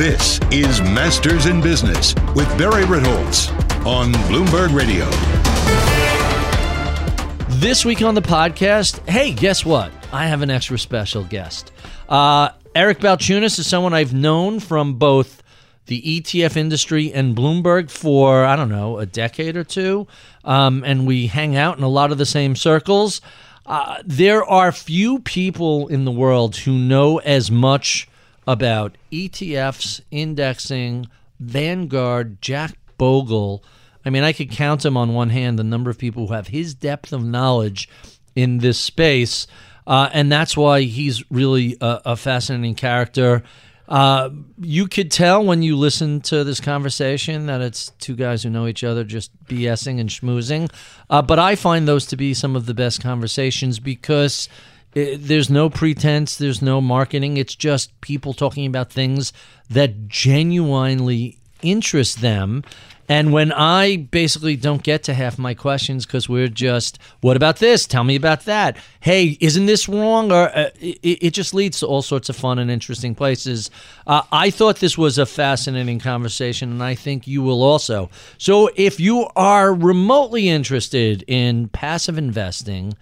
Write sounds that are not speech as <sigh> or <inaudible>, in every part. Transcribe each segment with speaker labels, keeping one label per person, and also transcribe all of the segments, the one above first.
Speaker 1: This is Masters in Business with Barry Ritholtz on Bloomberg Radio.
Speaker 2: This week on the podcast, hey, guess what? I have an extra special guest. Uh, Eric Balchunas is someone I've known from both the ETF industry and Bloomberg for, I don't know, a decade or two. Um, and we hang out in a lot of the same circles. Uh, there are few people in the world who know as much about ETFs, indexing, Vanguard, Jack Bogle. I mean, I could count him on one hand the number of people who have his depth of knowledge in this space. Uh, and that's why he's really a, a fascinating character. Uh, you could tell when you listen to this conversation that it's two guys who know each other just BSing and schmoozing. Uh, but I find those to be some of the best conversations because it, there's no pretense, there's no marketing. It's just people talking about things that genuinely interest them. And when I basically don't get to half my questions because we're just, what about this? Tell me about that. Hey, isn't this wrong? Or uh, it, it, just leads to all sorts of fun and interesting places. Uh, I thought this was a fascinating conversation, and I think you will also. So if you are remotely interested in passive investing,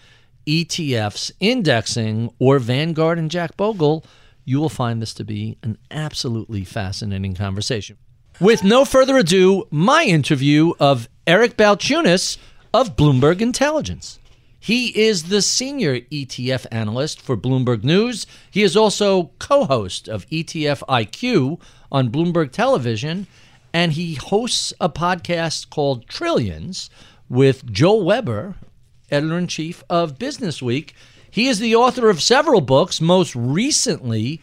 Speaker 2: ETFs, indexing, or Vanguard and Jack Bogle, you will find this to be an absolutely fascinating conversation. With no further ado, my interview of Eric Balchunas of Bloomberg Intelligence. He is the senior ETF analyst for Bloomberg News. He is also co host of ETF IQ on Bloomberg Television, and he hosts a podcast called Trillions with Joel Weber, editor in chief of Business Week. He is the author of several books, most recently,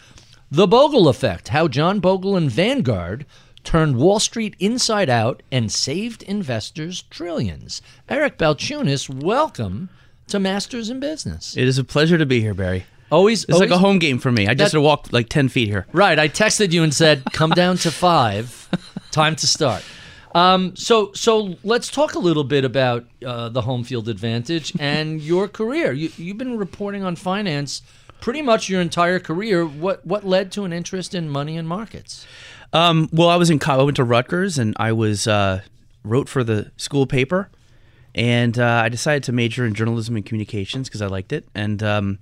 Speaker 2: The Bogle Effect How John Bogle and Vanguard turned Wall Street inside out and saved investors trillions. Eric Balchunas, welcome to Masters in Business.
Speaker 3: It is a pleasure to be here, Barry.
Speaker 2: Always,
Speaker 3: it's
Speaker 2: always,
Speaker 3: like a home game for me. I just walked like ten feet here.
Speaker 2: Right. I texted you and said, "Come down to five. Time to start." Um, so, so let's talk a little bit about uh, the home field advantage <laughs> and your career. You, you've been reporting on finance pretty much your entire career. What what led to an interest in money and markets?
Speaker 3: Um, well, I was in college. I went to Rutgers, and I was uh, wrote for the school paper, and uh, I decided to major in journalism and communications because I liked it. And um,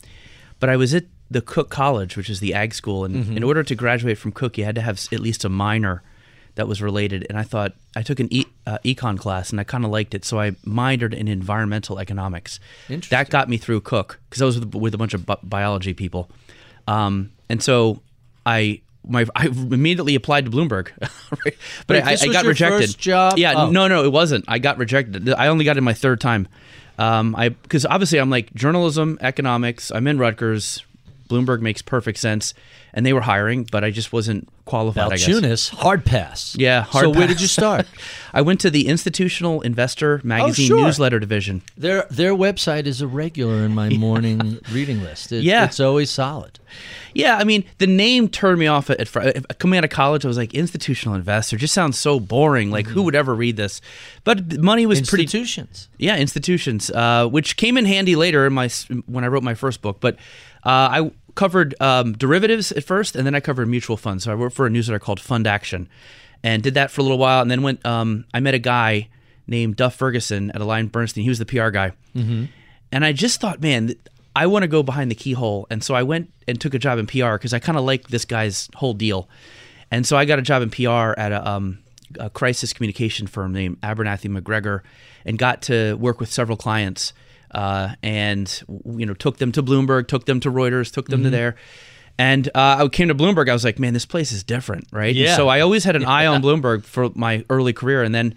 Speaker 3: but I was at the Cook College, which is the ag school, and mm-hmm. in order to graduate from Cook, you had to have at least a minor that was related. And I thought I took an e- uh, econ class, and I kind of liked it, so I minored in environmental economics. That got me through Cook because I was with, with, a bunch of bi- biology people, um, and so I my I immediately applied to Bloomberg, <laughs>
Speaker 2: right? but I, I, got rejected. job?
Speaker 3: Yeah, oh. no, no, it wasn't. I got rejected. I only got in my third time. Um, I because obviously I'm like journalism, economics. I'm in Rutgers. Bloomberg makes perfect sense, and they were hiring, but I just wasn't qualified.
Speaker 2: Balchunas, hard pass.
Speaker 3: Yeah, hard.
Speaker 2: So
Speaker 3: pass.
Speaker 2: where did you start? <laughs>
Speaker 3: I went to the Institutional Investor Magazine oh, sure. newsletter division.
Speaker 2: Their their website is a regular in my <laughs> morning reading list. It,
Speaker 3: yeah,
Speaker 2: it's always solid.
Speaker 3: Yeah, I mean the name turned me off at, at coming out of college. I was like, institutional investor just sounds so boring. Like mm-hmm. who would ever read this? But money was pretty
Speaker 2: institutions.
Speaker 3: pretty yeah institutions, uh, which came in handy later in my when I wrote my first book. But uh, I covered um, derivatives at first, and then I covered mutual funds. So I worked for a newsletter called Fund Action, and did that for a little while, and then went. Um, I met a guy named Duff Ferguson at AllianceBernstein. He was the PR guy, mm-hmm. and I just thought, man, I want to go behind the keyhole, and so I went and took a job in PR because I kind of like this guy's whole deal, and so I got a job in PR at a, um, a crisis communication firm named Abernathy MacGregor, and got to work with several clients, uh, and you know took them to Bloomberg, took them to Reuters, took them mm-hmm. to there. And uh, I came to Bloomberg. I was like, man, this place is different, right?
Speaker 2: Yeah.
Speaker 3: so I always had an eye on Bloomberg for my early career, and then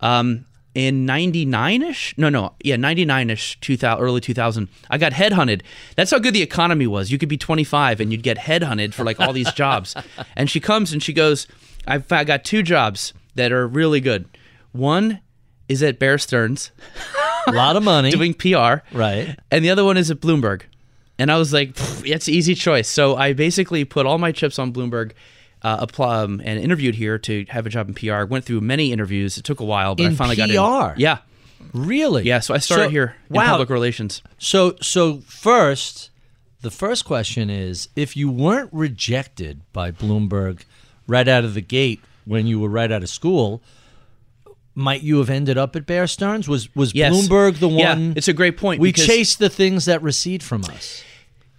Speaker 3: um, in 99ish no no yeah 99ish 2000 early 2000 i got headhunted that's how good the economy was you could be 25 and you'd get headhunted for like all these <laughs> jobs and she comes and she goes I've, i got two jobs that are really good one is at bear stearns <laughs>
Speaker 2: A <laughs> lot of money.
Speaker 3: doing pr
Speaker 2: right.
Speaker 3: and the other one is at bloomberg and i was like it's an easy choice so i basically put all my chips on bloomberg uh, apply, um, and interviewed here to have a job in PR. Went through many interviews. It took a while, but I
Speaker 2: In
Speaker 3: finally got
Speaker 2: PR?
Speaker 3: in. Yeah,
Speaker 2: Really?
Speaker 3: yeah. So I started
Speaker 2: So-
Speaker 3: here in
Speaker 2: wow.
Speaker 3: public relations.
Speaker 2: So so first, the first question is if you weren't rejected by Bloomberg right out of the gate when you were right out of school, might you have ended up at Bear Stearns? Was was
Speaker 3: Yes.
Speaker 2: Bloomberg the
Speaker 3: Yeah,
Speaker 2: one?
Speaker 3: it's a great point
Speaker 2: We chase the things that recede from us.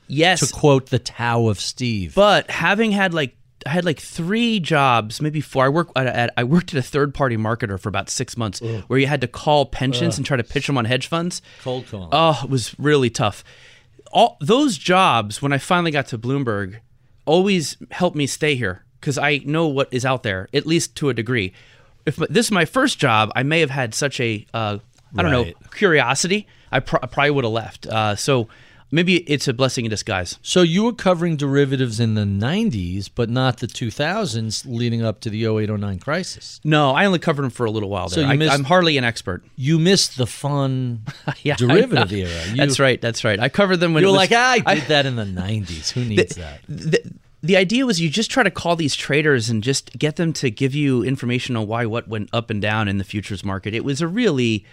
Speaker 3: Yes,
Speaker 2: To quote the Tao of Steve.
Speaker 3: but having had like I had like three jobs, maybe four. I work at, at I worked at a third party marketer for about six months, where you had to call pensions and try to pitch them on hedge funds.
Speaker 2: Cold calling.
Speaker 3: Oh, it was really tough. All those jobs, when I finally got to Bloomberg, always helped me stay here because I know what is out there, at least to a degree. If this is my first job, I may have had such a uh, I don't know curiosity. I, pr- I probably would have left. Uh, so maybe it's a blessing in disguise.
Speaker 2: So you were covering derivatives in the 90s, but not the 2000s leading up to the 0809 crisis.
Speaker 3: No, I only covered them for a little while.
Speaker 2: So you
Speaker 3: I,
Speaker 2: missed-
Speaker 3: I'm hardly an expert.
Speaker 2: You missed the fun <laughs>
Speaker 3: Yeah,
Speaker 2: derivative era. You,
Speaker 3: that's right. That's right. I covered them when
Speaker 2: You were
Speaker 3: was,
Speaker 2: like, "Ah, I did that in the 90s. Who <laughs> needs that?
Speaker 3: the, the idea was you just try to call these traders and just get them to give you information on why what went up and down in the futures market. It was a really,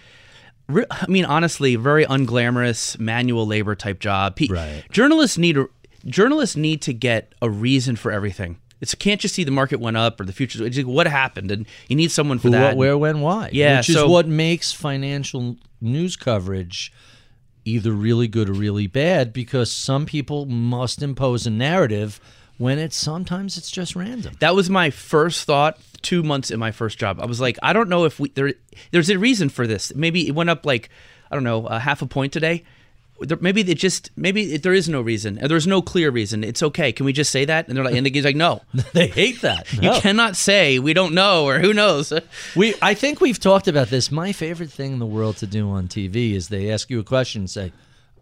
Speaker 3: I mean, honestly, very unglamorous manual labor type job.
Speaker 2: Right.
Speaker 3: Journalists need journalists need to get a reason for everything. It's can't just see the market went up or the futures. It's like, what happened, and you need someone for
Speaker 2: Who,
Speaker 3: that.
Speaker 2: what, where, when, why.
Speaker 3: Yeah,
Speaker 2: Which is
Speaker 3: so-
Speaker 2: what makes financial news coverage either really good or really bad because some people must impose a narrative when it's sometimes it's just random.
Speaker 3: That was my first thought. Two months in my first job, I was like, I don't know if we there. There's a reason for this. Maybe it went up like I don't know, a half a point today. There, maybe it just maybe it, there is no reason. There's no clear reason. It's okay. Can we just say that? And they're like, and the guy's like, no, <laughs>
Speaker 2: they hate that. <laughs>
Speaker 3: you cannot say we don't know or who knows. <laughs>
Speaker 2: We, I think we've talked about this. My favorite thing in the world to do on TV is they ask you a question and say,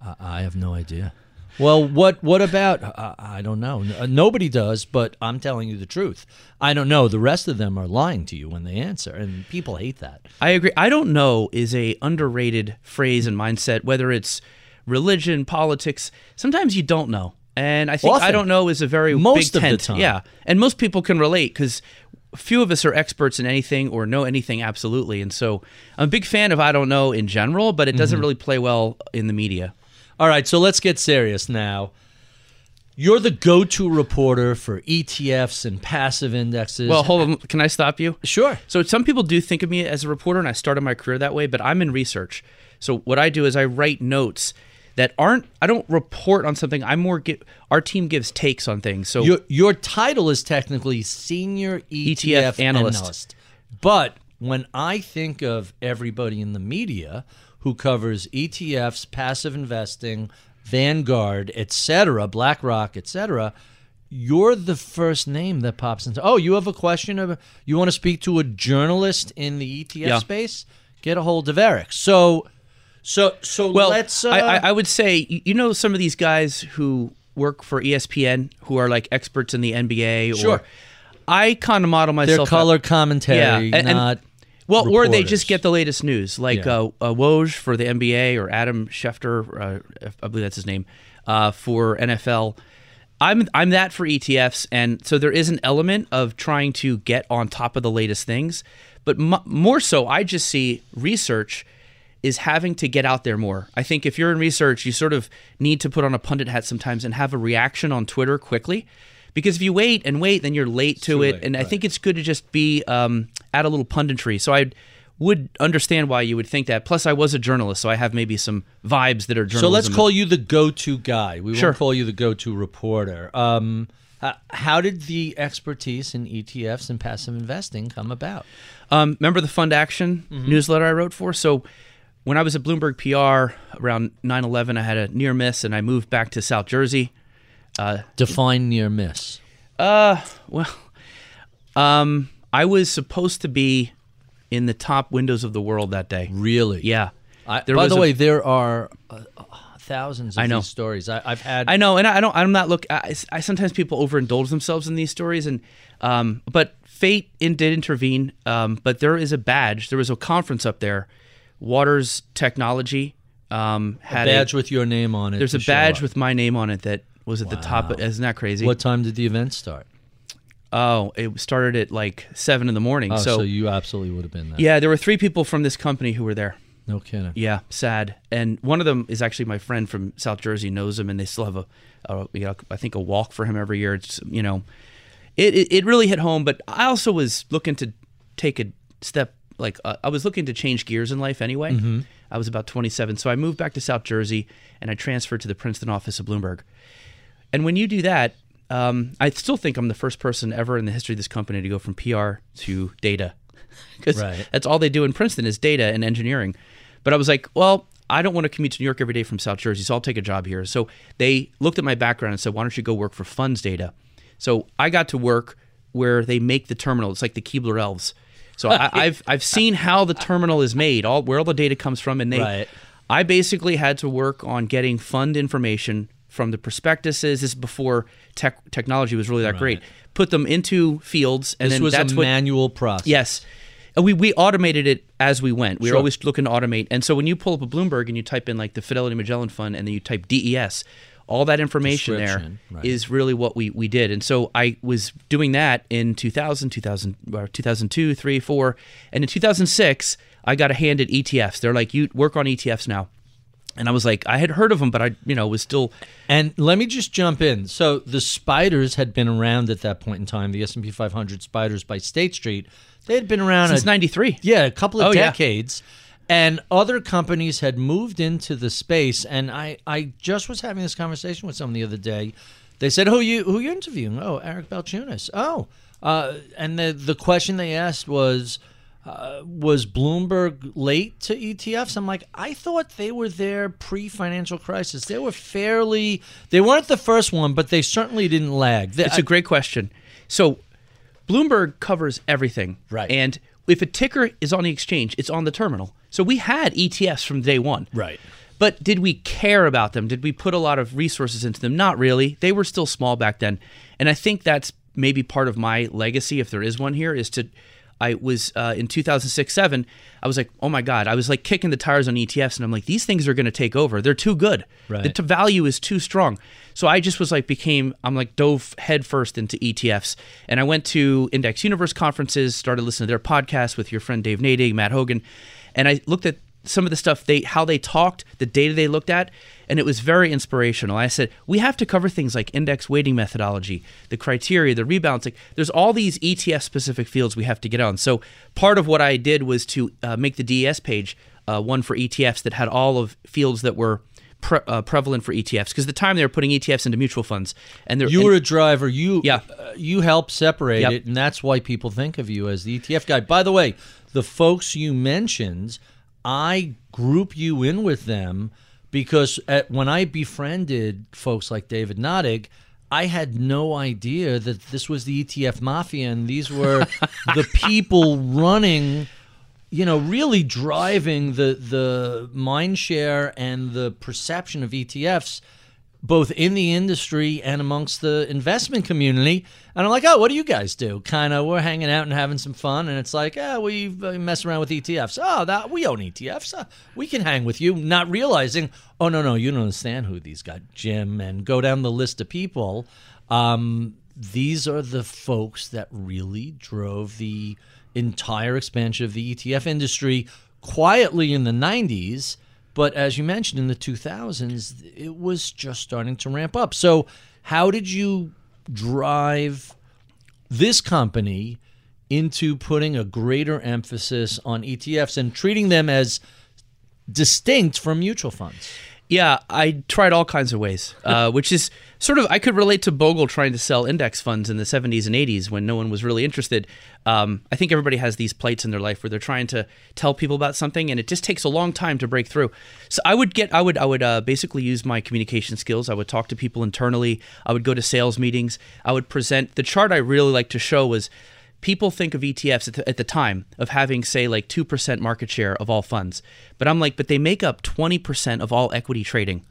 Speaker 2: "I, I have no idea." Well, what what about? Uh, I don't know. Uh, nobody does, but I'm telling you the truth. I don't know. The rest of them are lying to you when they answer, and people hate that.
Speaker 3: I agree. I don't know is a underrated phrase and mindset. Whether it's religion, politics, sometimes you don't know. And I think I don't know is a very
Speaker 2: Most
Speaker 3: big
Speaker 2: of the time.
Speaker 3: Yeah, and most people can relate because few of us are experts in anything or know anything absolutely. And so I'm a big fan of I don't know in general, but it
Speaker 2: Mm-hmm.
Speaker 3: doesn't really play well in the media.
Speaker 2: All right, so let's get serious now. You're the go-to reporter for ETFs and passive indexes.
Speaker 3: Well, hold on. Can I stop you?
Speaker 2: sure.
Speaker 3: So some people do think of me as a reporter, and I started my career that way. But I'm in research. So what I do is I write notes that aren't. I don't report on something. I'm more. Gi- our team gives takes on things. So
Speaker 2: Your your title is technically senior ETF,
Speaker 3: ETF
Speaker 2: analyst.
Speaker 3: analyst.
Speaker 2: But when I think of everybody in the media who covers ETFs, passive investing, Vanguard, etc., BlackRock, etc., you're the first name that pops into. Oh, you have a question of you want to speak to a journalist in the ETF
Speaker 3: Yeah.
Speaker 2: space? Get a hold of Eric. So so so
Speaker 3: well,
Speaker 2: let's uh,
Speaker 3: I, I, would say you know some of these guys who work for ESPN who are like experts in the NBA.
Speaker 2: Sure.
Speaker 3: Or I kind of model myself.
Speaker 2: their color commentary,
Speaker 3: Yeah, and- and- Well, or they just get the latest news, like
Speaker 2: Yeah.
Speaker 3: uh, uh, Woj for the NBA or Adam Schefter, uh, I believe that's his name, uh, for NFL. I'm I'm that for ETFs, and so there is an element of trying to get on top of the latest things, but m- more so, I just see research is having to get out there more. I think if you're in research, you sort of need to put on a pundit hat sometimes and have a reaction on Twitter quickly. Because if you wait and wait, then you're late to it.
Speaker 2: late,
Speaker 3: and I think it's good to just be um, add a little punditry. So I would understand why you would think that. Plus, I was a journalist, so I have maybe some vibes that are journalism.
Speaker 2: So let's call you the go-to guy. We
Speaker 3: Sure.
Speaker 2: won't call you the go-to reporter. Um, h- how did the expertise in ETFs and passive investing come about?
Speaker 3: Um, remember the Fund Action
Speaker 2: Mm-hmm.
Speaker 3: newsletter I wrote for? So when I was at Bloomberg PR around 9 11, I had a near miss and I moved back to South Jersey.
Speaker 2: Define near miss.
Speaker 3: Uh, well, um, I was supposed to be in the top windows of the world that day.
Speaker 2: Really?
Speaker 3: Yeah.
Speaker 2: I, by the
Speaker 3: a-
Speaker 2: way, there are uh, uh, thousands of
Speaker 3: I know.
Speaker 2: these stories. I, I've had.
Speaker 3: I know, and I I don't. I'm not look. I, I sometimes people overindulge themselves in these stories, and um, but fate in, did intervene. Um, but there is a badge. There was a conference up there. Waters Technology um, had a
Speaker 2: badge with your name on it.
Speaker 3: There's a badge with my name on it that was at the top. Of, isn't that crazy?
Speaker 2: What time did the event start?
Speaker 3: Oh, it started at like seven in the morning.
Speaker 2: Oh, so,
Speaker 3: so
Speaker 2: you absolutely would have been there.
Speaker 3: yeah, there were three people from this company who were there.
Speaker 2: No kidding.
Speaker 3: Yeah, sad. And one of them is actually my friend from South Jersey, knows him, and they still have a, a you know, I think a walk for him every year. It's you know, it, it it really hit home. But I also was looking to take a step, like uh, I was looking to change gears in life anyway. I was about 27, so I moved back to South Jersey and I transferred to the Princeton office of Bloomberg. And when you do that, um, I still think I'm the first person ever in the history of this company to go from PR to data, <laughs> because
Speaker 2: Right.
Speaker 3: that's all they do in Princeton is data and engineering. But I was like, well, I don't want to commute to New York every day from South Jersey, so I'll take a job here. So they looked at my background and said, why don't you go work for funds data? So I got to work where they make the terminal. It's like the Keebler Elves. So I, <laughs> I've I've seen how the terminal is made, all where all the data comes from, and they.
Speaker 2: Right.
Speaker 3: I basically had to work on getting fund information from the prospectuses. This is before tech, technology was really that great. Put them into fields, and
Speaker 2: This
Speaker 3: then
Speaker 2: was
Speaker 3: that's
Speaker 2: a
Speaker 3: what
Speaker 2: manual process.
Speaker 3: Yes. And we, we automated it as we went. We
Speaker 2: Sure.
Speaker 3: were always looking to automate. And so when you pull up a Bloomberg and you type in like the Fidelity Magellan Fund and then you type DES, all that information there
Speaker 2: Description,
Speaker 3: is really what we, we did. And so I was doing that in 2000, 2000 or 2002, 3, 4. And in 2006, I got a hand at ETFs. They're like, you work on ETFs now. And I was like, I had heard of them, but I, you know, was still
Speaker 2: And let me just jump in. So the spiders had been around at that point in time. The S and P 500 spiders by State Street. They had been around
Speaker 3: since
Speaker 2: a,
Speaker 3: 93.
Speaker 2: Yeah, a couple of
Speaker 3: Oh, yeah.
Speaker 2: decades. And other companies had moved into the space. And I, I just was having this conversation with someone the other day. They said, "Who you who you interviewing?" Oh, Eric Balchunas. Oh, uh, and the the question they asked was, uh, "Was Bloomberg late to ETFs?" I'm like, I thought they were there pre-financial crisis. They were fairly. They weren't the first one, but they certainly didn't lag. They-
Speaker 3: It's a great question. So, Bloomberg covers everything.
Speaker 2: Right.
Speaker 3: And if a ticker is on the exchange, it's on the terminal. So we had ETFs from day one.
Speaker 2: Right.
Speaker 3: But did we care about them? Did we put a lot of resources into them? Not really. They were still small back then. And I think that's maybe part of my legacy, if there is one here, is to. I was uh, in 2006 7. I was like, oh my God. I was like kicking the tires on ETFs, and I'm like, these things are going to take over. They're too good.
Speaker 2: Right.
Speaker 3: The t- value is too strong. So I just was like, became, I'm like, dove headfirst into ETFs. And I went to Index Universe conferences, started listening to their podcast with your friend Dave Nadig, Matt Hougan. And I looked at some of the stuff they how they talked, the data they looked at, and it was very inspirational. I said, we have to cover things like index weighting methodology, the criteria, the rebalancing. There's all these ETF specific fields we have to get on. So part of what I did was to uh, make the DES page uh, one for ETFs that had all of fields that were pre- uh, prevalent for ETFs because the time they were putting ETFs into mutual funds and they're
Speaker 2: You
Speaker 3: and-
Speaker 2: were a driver. You
Speaker 3: Yeah.
Speaker 2: uh, you helped separate
Speaker 3: Yep.
Speaker 2: it, and that's why people think of you as the ETF guy. By the way, the folks you mentioned, I group you in with them because at, when I befriended folks like David Nadig, I had no idea that this was the ETF mafia, and these were the <laughs> people running you know, really driving the the mind share and the perception of ETFs, both in the industry and amongst the investment community. And I'm like, oh, what do you guys do? Kind of, we're hanging out and having some fun, and it's like, yeah, we uh, mess around with ETFs. Oh, that we own ETFs. Uh, we can hang with you, not realizing, oh no, no, you don't understand who these guys, Jim, and go down the list of people. Um, these are the folks that really drove the entire expansion of the ETF industry quietly in the 90s. But as you mentioned, in the 2000s, it was just starting to ramp up. So, how did you drive this company into putting a greater emphasis on ETFs and treating them as distinct from mutual funds?
Speaker 3: Yeah, I tried all kinds of ways, uh, <laughs> which is sort of I could relate to Bogle trying to sell index funds in the 70s and 80s when no one was really interested. Um, I think everybody has these plates in their life where they're trying to tell people about something, and it just takes a long time to break through. So I would get, I would, I would uh, basically use my communication skills. I would talk to people internally. I would go to sales meetings. I would present. The chart I really like to show was people think of ETFs at the, at the time of having, say, like 2% market share of all funds. But I'm like, but they make up 20% of all equity trading.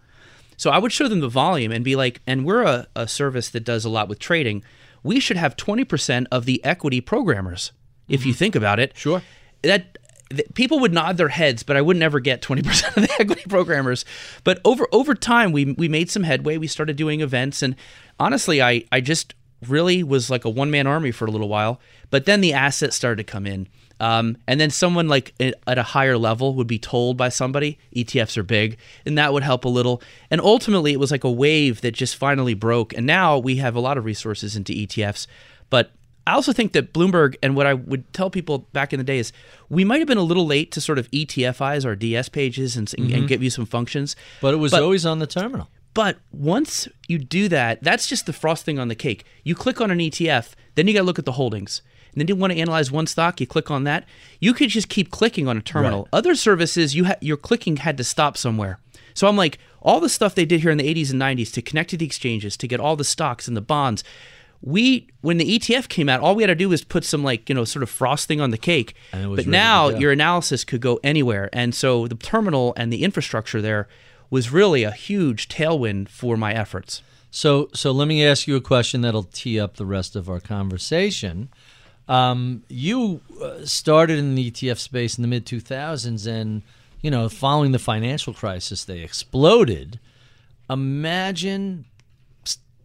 Speaker 3: So I would show them the volume and be like, and we're a, a service that does a lot with trading. We should have 20% of the equity programmers, if you mm-hmm. think about it.
Speaker 2: Sure.
Speaker 3: That th- people would nod their heads, but I would never get 20% of the <laughs> equity programmers. But over over time, we we made some headway. We started doing events, and honestly, I I just really was like a one man army for a little while. But then the assets started to come in. Um, and then someone like at a higher level would be told by somebody ETFs are big, and that would help a little. And ultimately, it was like a wave that just finally broke. And now we have a lot of resources into ETFs. But I also think that Bloomberg and what I would tell people back in the day is we might have been a little late to sort of ETFize our DS pages and, mm-hmm. and give you some functions.
Speaker 2: But it was but, always on the terminal.
Speaker 3: But once you do that, that's just the frosting on the cake. You click on an ETF, then you got to look at the holdings. And then you want to analyze one stock, you click on that. You could just keep clicking on a terminal. Right. Other services, you ha- your clicking had to stop somewhere. So I'm like, all the stuff they did here in the 80s and 90s to connect to the exchanges, to get all the stocks and the bonds. We, when the ETF came out, all we had to do was put some like you know sort of frosting on the cake. But now your analysis could go anywhere, and so the terminal and the infrastructure there was really a huge tailwind for my efforts.
Speaker 2: So, so let me ask you a question that'll tee up the rest of our conversation. Um, you uh, started in the ETF space in the mid 2000s, and you know, following the financial crisis, they exploded. Imagine,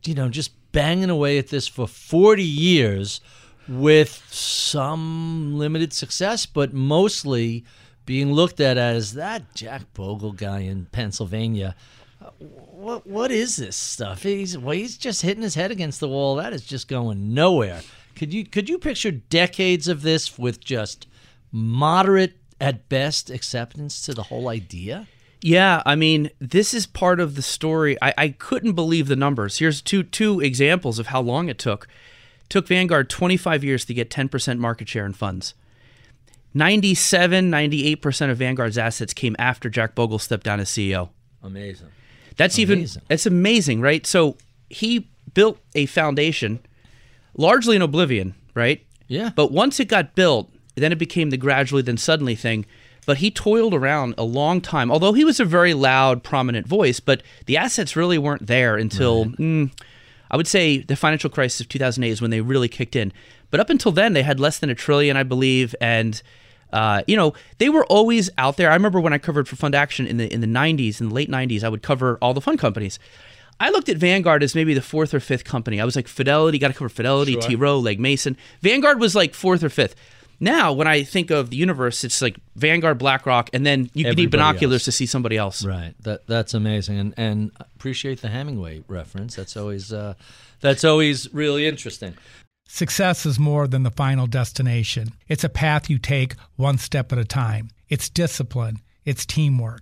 Speaker 2: you know, just banging away at this for 40 years with some limited success, but mostly being looked at as that Jack Bogle guy in Pennsylvania. What what is this stuff? He's well, he's just hitting his head against the wall. That is just going nowhere. Could you could you picture decades of this with just moderate at best acceptance to the whole idea?
Speaker 3: Yeah, I mean, this is part of the story. I, I couldn't believe the numbers. Here's two two examples of how long it took. It took Vanguard 25 years to get 10% market share in funds. 97, 98% of Vanguard's assets came after Jack Bogle stepped down as CEO.
Speaker 2: Amazing.
Speaker 3: That's amazing. even that's amazing, right? So he built a foundation largely in oblivion, right?
Speaker 2: Yeah.
Speaker 3: But once it got built, then it became the gradually then suddenly thing. But he toiled around a long time, although he was a very loud, prominent voice. But the assets really weren't there until right. mm, I would say the financial crisis of 2008 is when they really kicked in. But up until then, they had less than a trillion, I believe, and uh, you know they were always out there. I remember when I covered for Fund Action in the in the 90s, in the late 90s, I would cover all the fund companies. I looked at Vanguard as maybe the fourth or fifth company. I was like Fidelity, got to cover Fidelity, sure. T. Rowe, Legg Mason. Vanguard was like fourth or fifth. Now, when I think of the universe, it's like Vanguard, BlackRock, and then you Everybody need binoculars else. to see somebody else.
Speaker 2: Right. That that's amazing, and and appreciate the Hemingway reference. That's always uh, that's always really interesting.
Speaker 4: Success is more than the final destination. It's a path you take one step at a time. It's discipline. It's teamwork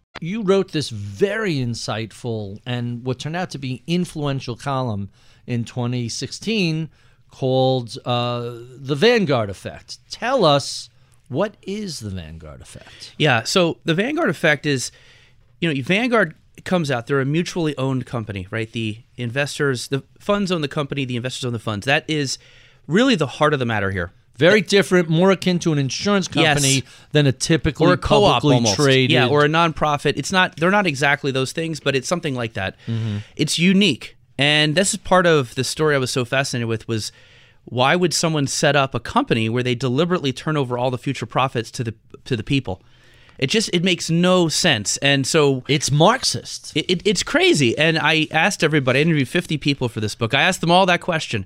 Speaker 2: You wrote this very insightful and what turned out to be influential column in 2016 called uh, The Vanguard Effect. Tell us what is the Vanguard Effect?
Speaker 3: Yeah. So the Vanguard effect is, you know, Vanguard comes out. They're a mutually owned company, right? The investors, the funds own the company, the investors own the funds. That is really the heart of the matter here.
Speaker 2: Very different, more akin to an insurance company
Speaker 3: Yes.
Speaker 2: than a typically
Speaker 3: or a co-op almost.
Speaker 2: traded.
Speaker 3: Yeah, or a nonprofit. It's not. They're not exactly those things, but it's something like that.
Speaker 2: Mm-hmm.
Speaker 3: It's unique, and this is part of the story I was so fascinated with. Was why would someone set up a company where they deliberately turn over all the future profits to the to the people? It just it makes no sense, and so
Speaker 2: it's Marxist.
Speaker 3: it, it, it's crazy. And I asked everybody, I interviewed 50 people for this book. I asked them all that question.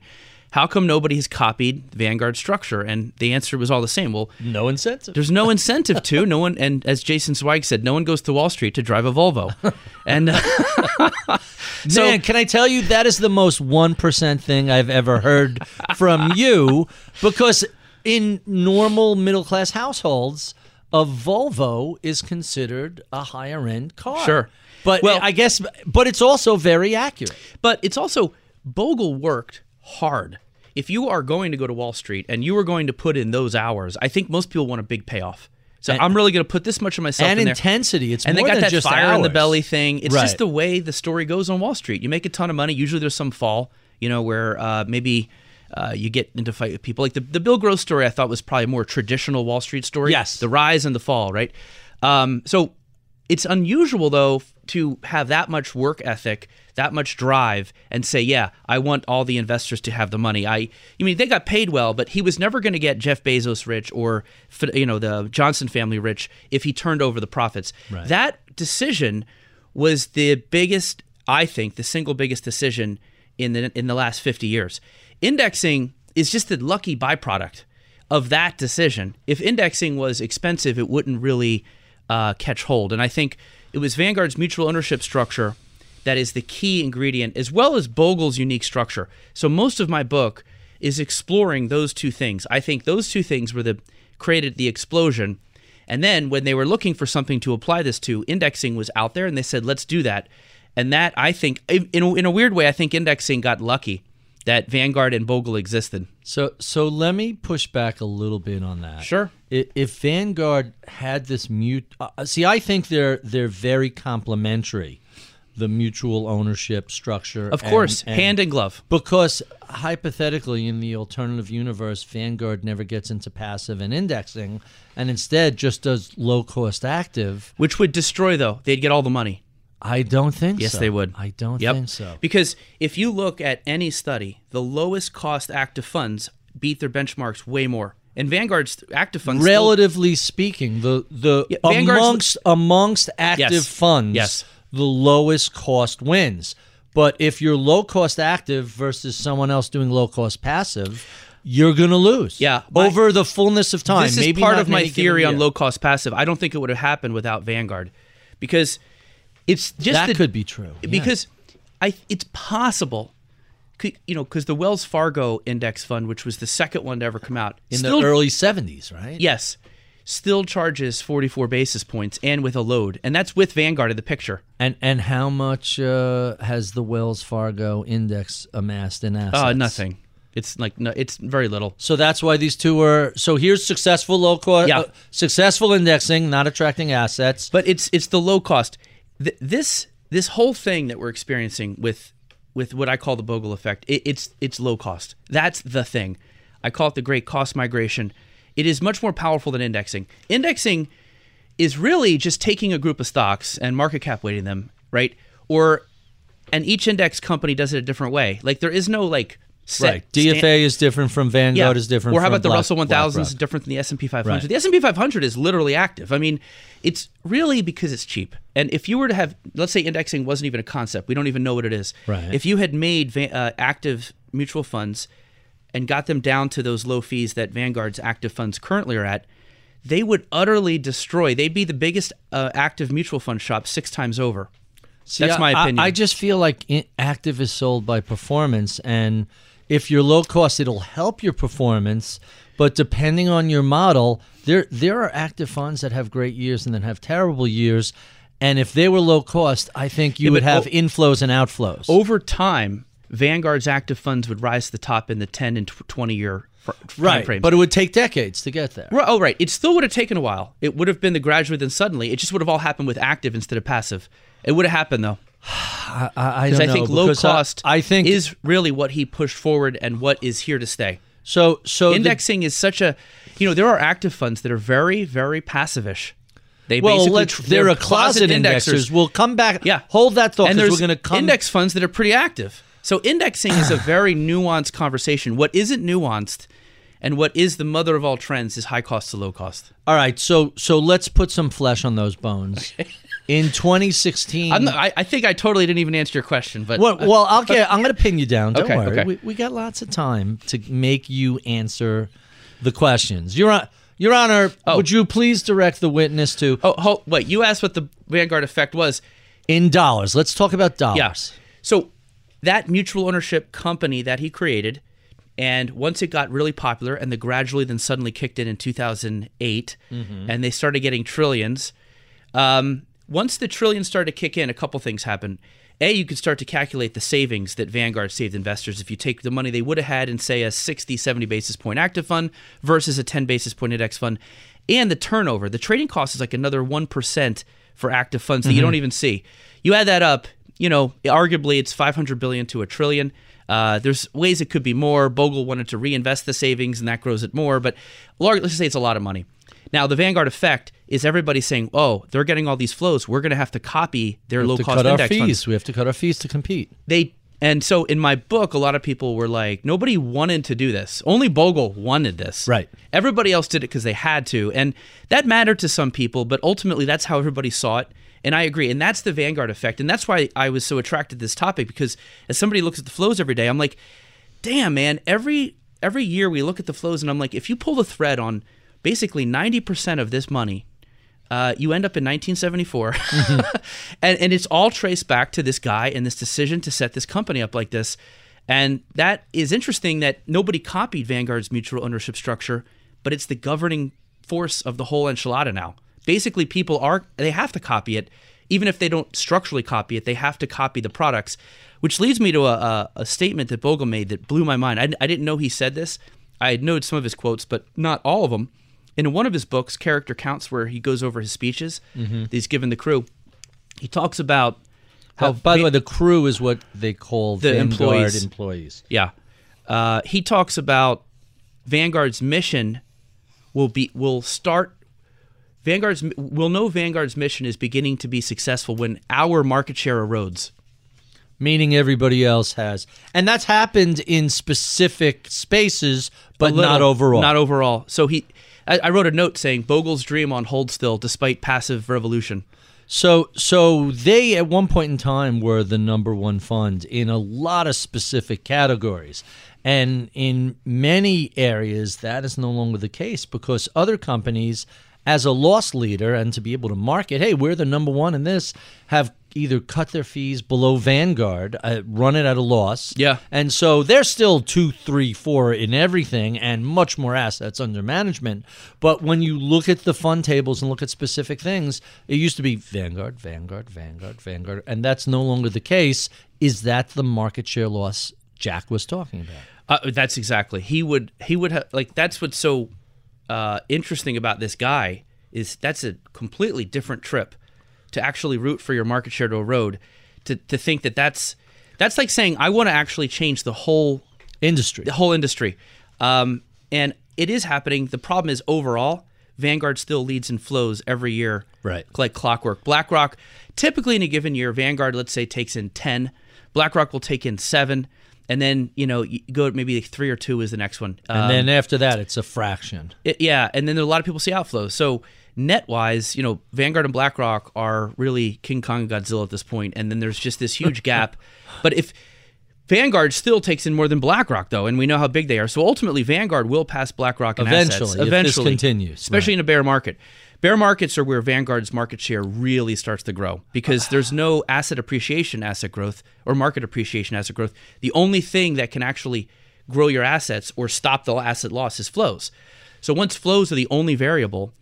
Speaker 3: How come nobody has copied Vanguard structure? And the answer was all the same. Well,
Speaker 2: no incentive.
Speaker 3: there's no incentive to. No one, and as Jason Zweig said, no one goes to Wall Street to drive a Volvo. <laughs> And uh, <laughs> so-
Speaker 2: Man, can I tell you that is the most 1% thing I've ever heard from you because in normal middle class households, a Volvo is considered a higher end car.
Speaker 3: Sure.
Speaker 2: But
Speaker 3: Well-
Speaker 2: I guess but it's also very accurate.
Speaker 3: but it's also Bogle worked hard. If you are going to go to Wall Street and you are going to put in those hours, I think most people want a big payoff. So
Speaker 2: And-
Speaker 3: I'm really going to put this much of myself
Speaker 2: and
Speaker 3: in there.
Speaker 2: intensity. It's
Speaker 3: and
Speaker 2: more
Speaker 3: they got
Speaker 2: than
Speaker 3: that
Speaker 2: just
Speaker 3: fire in the belly thing. It's
Speaker 2: Right.
Speaker 3: just the way the story goes on Wall Street. You make a ton of money. Usually there's some fall, you know, where uh, maybe uh, you get into fight with people. Like the, the Bill Gross story, I thought was probably a more traditional Wall Street story.
Speaker 2: Yes.
Speaker 3: the rise and the fall, right? Um, so it's unusual though to have that much work ethic, that much drive, and say, "Yeah, I want all the investors to have the money." I, I mean, they got paid well, but he was never going to get Jeff Bezos rich or you know the Johnson family rich if he turned over the profits.
Speaker 2: Right.
Speaker 3: That decision was the biggest, I think, the single biggest decision in the in the last fifty years. Indexing is just the lucky byproduct of that decision. If indexing was expensive, it wouldn't really uh, catch hold. And I think it was Vanguard's mutual ownership structure that is the key ingredient, as well as Bogle's unique structure. So most of my book is exploring those two things. I think those two things were the created the explosion. And then when they were looking for something to apply this to, indexing was out there, and they said, "Let's do that." And that I think, in a, in a weird way, I think indexing got lucky that Vanguard and Bogle existed.
Speaker 2: So so let me push back a little bit on that.
Speaker 3: Sure.
Speaker 2: I- If Vanguard had this mute, uh, see, I think they're they're very complementary. The mutual ownership structure,
Speaker 3: Of course,
Speaker 2: and-
Speaker 3: hand in glove.
Speaker 2: Because hypothetically, in the alternative universe, Vanguard never gets into passive and indexing, and instead just does low cost active.
Speaker 3: Which would destroy, though. They'd get all the money.
Speaker 2: I don't think
Speaker 3: Yes,
Speaker 2: so.
Speaker 3: they would.
Speaker 2: I don't
Speaker 3: Yep.
Speaker 2: think so.
Speaker 3: Because if you look at any study, the lowest cost active funds beat their benchmarks way more. And Vanguard's active funds still-
Speaker 2: Relatively speaking, the the
Speaker 3: Yeah,
Speaker 2: amongst amongst active
Speaker 3: Yes.
Speaker 2: funds,
Speaker 3: Yes.
Speaker 2: The lowest cost wins. But if you're low cost active versus someone else doing low cost passive, you're going to lose.
Speaker 3: Yeah, my-
Speaker 2: over the fullness of time.
Speaker 3: This is
Speaker 2: Maybe
Speaker 3: part of my
Speaker 2: given
Speaker 3: theory on low cost passive. I don't think it would have happened without Vanguard, because it's just
Speaker 2: That
Speaker 3: the-
Speaker 2: could be true, yeah.
Speaker 3: Because I, it's possible, you know, because the Wells Fargo index fund, which was the second one to ever come out,
Speaker 2: in
Speaker 3: still-
Speaker 2: the early '70s, right?
Speaker 3: yes, still charges 44 basis points and with a load, and that's with Vanguard in the picture.
Speaker 2: And and how much uh, has the Wells Fargo index amassed in assets?
Speaker 3: Uh, nothing. It's like no, it's very little.
Speaker 2: So that's why these two are. So here's successful low cost,
Speaker 3: Yeah.
Speaker 2: uh, successful indexing, not attracting assets.
Speaker 3: But it's it's the low cost. Th- this this whole thing that we're experiencing with with what I call the Bogle effect, it, it's it's low cost. That's the thing. I call it the great cost migration. It is much more powerful than indexing. Indexing is really just taking a group of stocks and market cap weighting them, right? Or and each index company does it a different way. Like there is no like set
Speaker 2: right. DFA
Speaker 3: sta-
Speaker 2: is different from Vanguard is different.
Speaker 3: Or how about the
Speaker 2: Black-
Speaker 3: Russell 1000 is different than the S&P 500?
Speaker 2: Right.
Speaker 3: The S&P 500 is literally active. I mean, it's really because it's cheap. And if you were to have, let's say indexing wasn't even a concept, we don't even know what it is.
Speaker 2: Right.
Speaker 3: If you had made uh, active mutual funds and got them down to those low fees that Vanguard's active funds currently are at, they would utterly destroy. They'd be the biggest uh, active mutual fund shop six times over.
Speaker 2: See,
Speaker 3: That's my
Speaker 2: I-
Speaker 3: opinion.
Speaker 2: I, just feel like active is sold by performance, and if you're low cost, it'll help your performance. But depending on your model, there there are active funds that have great years and then have terrible years. And if they were low cost, I think you
Speaker 3: Yeah,
Speaker 2: would have
Speaker 3: o-
Speaker 2: inflows and outflows.
Speaker 3: Over time, Vanguard's active funds would rise to the top in the 10 and 20 year
Speaker 2: right,
Speaker 3: time frames.
Speaker 2: but it would take decades to get there.
Speaker 3: Right, oh, right. It still would have taken a while. It would have been the gradually, then suddenly. It just would have all happened with active instead of passive. It would have happened though, <sighs>
Speaker 2: I, I
Speaker 3: because
Speaker 2: don't
Speaker 3: I, think
Speaker 2: know,
Speaker 3: low
Speaker 2: because I-
Speaker 3: cost
Speaker 2: I, think
Speaker 3: is really what he pushed forward and what is here to stay.
Speaker 2: so. So the-
Speaker 3: Indexing is such a, you know, there are active funds that are very, very passive-ish. They
Speaker 2: well,
Speaker 3: basically
Speaker 2: let's, there
Speaker 3: they're
Speaker 2: are closet indexers. We'll come back.
Speaker 3: Yeah.
Speaker 2: hold that thought
Speaker 3: and there's
Speaker 2: we're going to come.
Speaker 3: index funds that are pretty active. So indexing is a <sighs> very nuanced conversation. What isn't nuanced, and what is the mother of all trends, is high cost to low cost.
Speaker 2: All right, so so let's put some flesh on those bones. <laughs> In 2016,
Speaker 3: I'm not, I, I think I totally didn't even answer your question, but
Speaker 2: well, well, I'll <laughs> get. I'm going to pin you down. Don't
Speaker 3: Okay,
Speaker 2: worry.
Speaker 3: okay.
Speaker 2: We, we got lots of time to make you answer the questions. Your Hon- Your Honor,
Speaker 3: Oh.
Speaker 2: would you please direct the witness to
Speaker 3: oh, ho wait, you asked what the Vanguard effect was.
Speaker 2: in dollars? Let's talk about dollars.
Speaker 3: Yes. So that mutual ownership company that he created, and once it got really popular, and the gradually then suddenly kicked in in 2008, and they started getting trillions. Um, once the trillions started to kick in, a couple things happened. A, you could start to calculate the savings that Vanguard saved investors if you take the money they would have had in, say, a 60, 70 basis point active fund versus a 10 basis point index fund. And the turnover, the trading cost is like another 1% for active funds that you don't even see. You add that up, you know, arguably it's 500 billion to a trillion. Uh, there's ways it could be more. Bogle wanted to reinvest the savings, and that grows it more. But lar- let's just say it's a lot of money. Now, the Vanguard effect is everybody saying, "Oh, they're getting all these flows. We're going to have to copy their
Speaker 2: We
Speaker 3: low cost
Speaker 2: cut our
Speaker 3: index
Speaker 2: fees.
Speaker 3: funds."
Speaker 2: We have to cut our fees to compete.
Speaker 3: They and so in my book, a lot of people were like, "Nobody wanted to do this. Only Bogle wanted this.
Speaker 2: Right.
Speaker 3: Everybody else did it because they had to, and that mattered to some people. But ultimately, that's how everybody saw it." And I agree. And that's the Vanguard effect. And that's why I was so attracted to this topic because as somebody looks at the flows every day, I'm like, damn, man, every every year we look at the flows and I'm like, if you pull the thread on basically 90% of this money, uh, you end up in 1974. <laughs> and, and it's all traced back to this guy and this decision to set this company up like this. And that is interesting that nobody copied Vanguard's mutual ownership structure, but it's the governing force of the whole enchilada now. Basically, people are, they have to copy it. Even if they don't structurally copy it, they have to copy the products, which leads me to a, a, a statement that Bogle made that blew my mind. I, I didn't know he said this. I had noted some of his quotes, but not all of them. In one of his books, Character Counts, where he goes over his speeches that he's given the crew, he talks about how.
Speaker 2: By the way, the crew is what they call
Speaker 3: The
Speaker 2: Vanguard
Speaker 3: employees.
Speaker 2: employees.
Speaker 3: Yeah. Uh, he talks about Vanguard's mission will be will start Vanguard's will know Vanguard's mission is beginning to be successful when our market share erodes.
Speaker 2: meaning everybody else has. And that's happened in specific spaces, but
Speaker 3: little-
Speaker 2: not overall.
Speaker 3: Not overall. So he I, I wrote a note saying Bogle's dream on hold still despite passive revolution.
Speaker 2: so so they at one point in time were the number one fund in a lot of specific categories. And in many areas that is no longer the case because other companies as a loss leader and to be able to market, hey, we're the number one in this, have either cut their fees below Vanguard, uh, run it at a loss.
Speaker 3: Yeah.
Speaker 2: And so they're still two, three, four in everything and much more assets under management. But when you look at the fund tables and look at specific things, it used to be Vanguard, Vanguard, Vanguard, Vanguard. And that's no longer the case. Is that the market share loss Jack was talking about?
Speaker 3: Uh, that's exactly. He would he would have like that's what's so uh, interesting about this guy is that's a completely different trip to actually root for your market share to erode. To to think that that's that's like saying I want to actually change the whole
Speaker 2: Industry.
Speaker 3: the whole industry, um, and it is happening. The problem is overall, Vanguard still leads and flows every year,
Speaker 2: Right.
Speaker 3: Like clockwork. BlackRock, typically in a given year, Vanguard, let's say, takes in ten. BlackRock will take in seven. And then you know you go maybe three or two is the next one.
Speaker 2: And
Speaker 3: Um,
Speaker 2: then after that, it's a fraction.
Speaker 3: it- yeah, and then there, a lot of people see outflows. So net wise, you know, Vanguard and BlackRock are really King Kong and Godzilla at this point, and then there's just this huge <laughs> gap. But if Vanguard still takes in more than BlackRock, though, and we know how big they are. So ultimately, Vanguard will pass BlackRock in assets.
Speaker 2: Eventually, if this
Speaker 3: Eventually,
Speaker 2: continues,
Speaker 3: especially
Speaker 2: right.
Speaker 3: in a bear market. Bear markets are where Vanguard's market share really starts to grow because <sighs> there's no asset appreciation, asset growth, or market appreciation, asset growth. The only thing that can actually grow your assets or stop the asset loss is flows. So once flows are the only variable,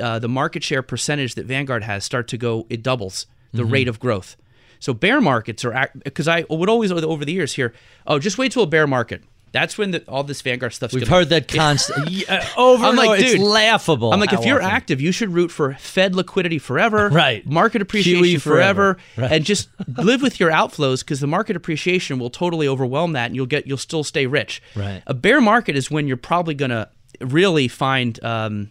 Speaker 3: uh, the market share percentage that Vanguard has start to go. It doubles the rate of growth. So bear markets are because I would always over the years hear, oh, just wait till a bear market. That's when the, all this Vanguard stuff's.
Speaker 2: We've
Speaker 3: gonna-
Speaker 2: heard that <laughs> constant <laughs> yeah, <laughs> over
Speaker 3: I'm
Speaker 2: and
Speaker 3: like,
Speaker 2: over. It's
Speaker 3: dude,
Speaker 2: laughable.
Speaker 3: I'm like, if you're
Speaker 2: often.
Speaker 3: active, you should root for Fed liquidity forever,
Speaker 2: Right.
Speaker 3: Market appreciation
Speaker 2: QE forever.
Speaker 3: forever, and just live with your outflows because the market appreciation will totally overwhelm that, and you'll get you'll still stay rich.
Speaker 2: Right.
Speaker 3: A bear market is when you're probably gonna really find um,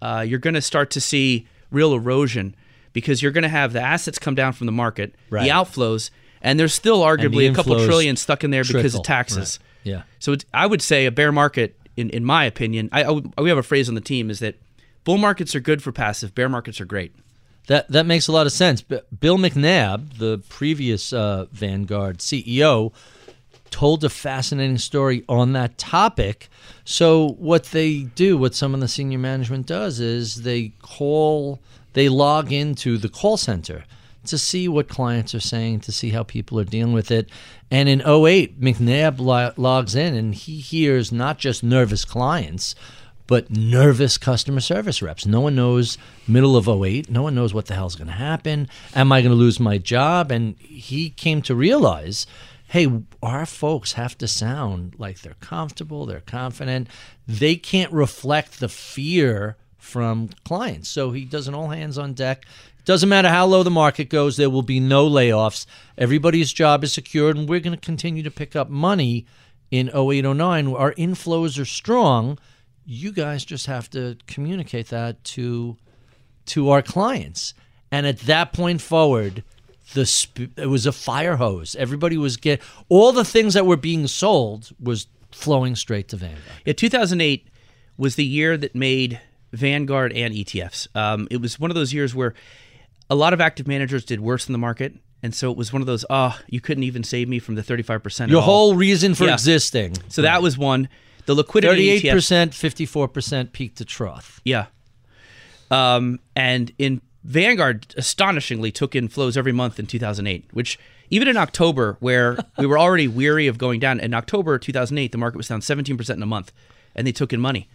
Speaker 3: uh, you're gonna start to see real erosion because you're gonna have the assets come down from the market,
Speaker 2: Right.
Speaker 3: the outflows, and there's still
Speaker 2: And the
Speaker 3: arguably a couple trillion stuck in there because of taxes.
Speaker 2: Right. Yeah.
Speaker 3: So it's, I would say a bear market, in, in my opinion, I, I we have a phrase on the team is that bull markets are good for passive, bear markets are great.
Speaker 2: That that makes a lot of sense. But Bill McNabb, the previous uh, Vanguard CEO, told a fascinating story on that topic. So what they do, what some of the senior management does, is they call, they log into the call center to see what clients are saying, to see how people are dealing with it. And in 08, McNabb lo- logs in and he hears not just nervous clients, but nervous customer service reps. No one knows middle of 08. No one knows what the hell's going to happen. Am I going to lose my job? And he came to realize, hey, our folks have to sound like they're comfortable, they're confident. They can't reflect the fear from clients. So he does an all hands on deck. Doesn't matter how low the market goes, there will be no layoffs. Everybody's job is secured, and we're going to continue to pick up money in 08, 09. Our inflows are strong you guys just have to communicate that to to our clients and at that point forward the sp- it was a fire hose everybody was get all the things that were being sold was flowing straight to vanguard
Speaker 3: Yeah, 2008 was the year that made Vanguard and ETFs. Um, it was one of those years where a lot of active managers did worse than the market. And so it was one of those, oh, you couldn't even save me from the 35%. at
Speaker 2: your
Speaker 3: all."
Speaker 2: whole reason for
Speaker 3: Yeah.
Speaker 2: existing
Speaker 3: So that was one. The liquidity in
Speaker 2: 38%
Speaker 3: ETFs
Speaker 2: 54% peak to trough
Speaker 3: Yeah. Um, and in Vanguard, astonishingly, took in flows every month in 2008, which even in October, where we were already weary of going down, in October 2008, the market was down 17% in a month, and they took in money.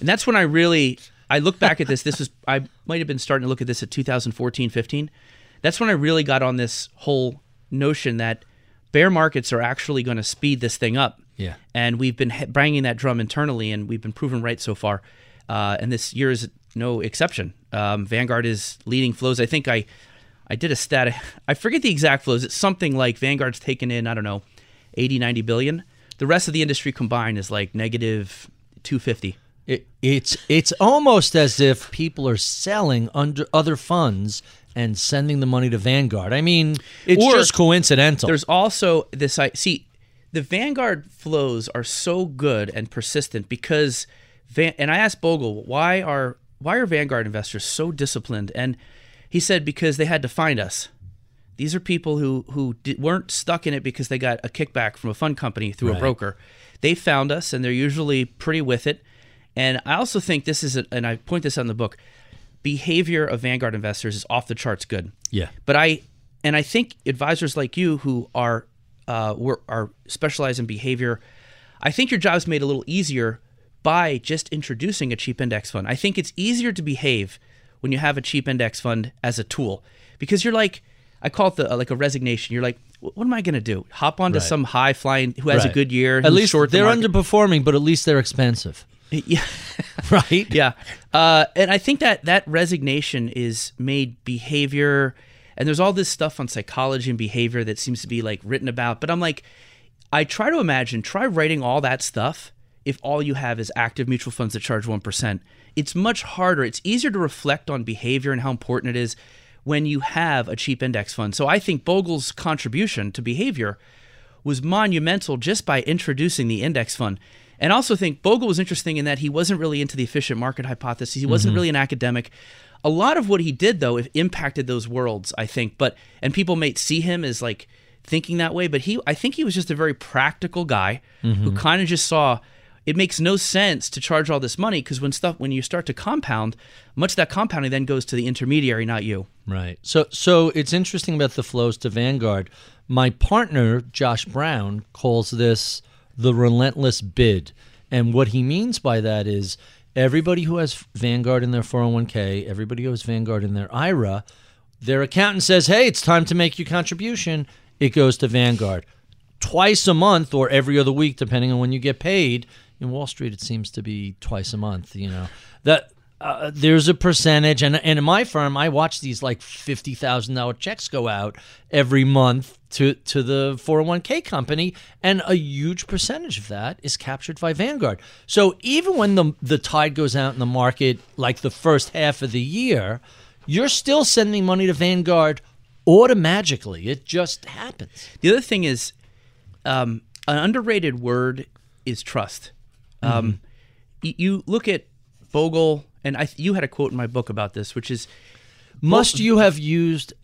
Speaker 3: And that's when I really, I look back at this. This was, I might have been starting to look at this at 2014, 15. That's when I really got on this whole notion that bear markets are actually going to speed this thing up.
Speaker 2: Yeah.
Speaker 3: And we've been banging that drum internally, and we've been proven right so far. Uh, and this year is no exception. Um, Vanguard is leading flows. I think I, I did a stat. I forget the exact flows. It's something like Vanguard's taken in, I don't know, 80, 90 billion. The rest of the industry combined is like negative 250.
Speaker 2: It, it's it's almost as if people are selling under other funds and sending the money to Vanguard. I mean, it's
Speaker 3: Or
Speaker 2: just coincidental.
Speaker 3: There's also this. I see the Vanguard flows are so good and persistent because Van. And I asked Bogle why are why are Vanguard investors so disciplined, and he said because they had to find us. These are people who who weren't stuck in it because they got a kickback from a fund company through a broker. They found us, and they're usually pretty with it. And I also think this is, a, and I point this out in the book. Behavior of Vanguard investors is off the charts good.
Speaker 2: yeah.
Speaker 3: But I and I think advisors like you who are uh, were, are specialized in behavior, I think your job's made a little easier by just introducing a cheap index fund. I think it's easier to behave when you have a cheap index fund as a tool because you're like I call it the like a resignation. You're like, what am I going to do? Hop onto
Speaker 2: Right.
Speaker 3: some high flying who has a good year?
Speaker 2: At least
Speaker 3: short
Speaker 2: they're
Speaker 3: market?"
Speaker 2: underperforming, but at least they're expensive, <laughs>
Speaker 3: yeah.
Speaker 2: right? <laughs>
Speaker 3: yeah uh, and i think that that resignation is made behavior and there's all this stuff on psychology and behavior that seems to be like written about but i'm like i try to imagine try writing all that stuff if all you have is active mutual funds that charge 1% it's much harder it's easier to reflect on behavior and how important it is when you have a cheap index fund so i think bogle's contribution to behavior was monumental just by introducing the index fund. And also think Bogle was interesting in that he wasn't really into the efficient market hypothesis. He wasn't mm-hmm. really an academic. A lot of what he did though impacted those worlds, I think. But and people may see him as like thinking that way, but he I think he was just a very practical guy who mm-hmm. kind of just saw it makes no sense to charge all this money because when stuff when you start to compound, much of that compounding then goes to the intermediary, not you.
Speaker 2: Right. So so it's interesting about the flows to Vanguard. My partner Josh Brown calls this the relentless bid. And what he means by that is everybody who has Vanguard in their 401k, everybody who has Vanguard in their IRA, their accountant says, "Hey, it's time to make your contribution." It goes to Vanguard. Twice a month or every other week depending on when you get paid. In Wall Street it seems to be twice a month, you know. That uh, there's a percentage, and, and in my firm, I watch these like fifty thousand dollar checks go out every month to to the 401k company, and a huge percentage of that is captured by Vanguard. So even when the the tide goes out in the market, like the first half of the year, you're still sending money to Vanguard automatically. It just happens.
Speaker 3: The other thing is, um, an underrated word is trust. Um, y- you look at Bogle, and I, you had a quote in my book about this, which is
Speaker 2: Must you have used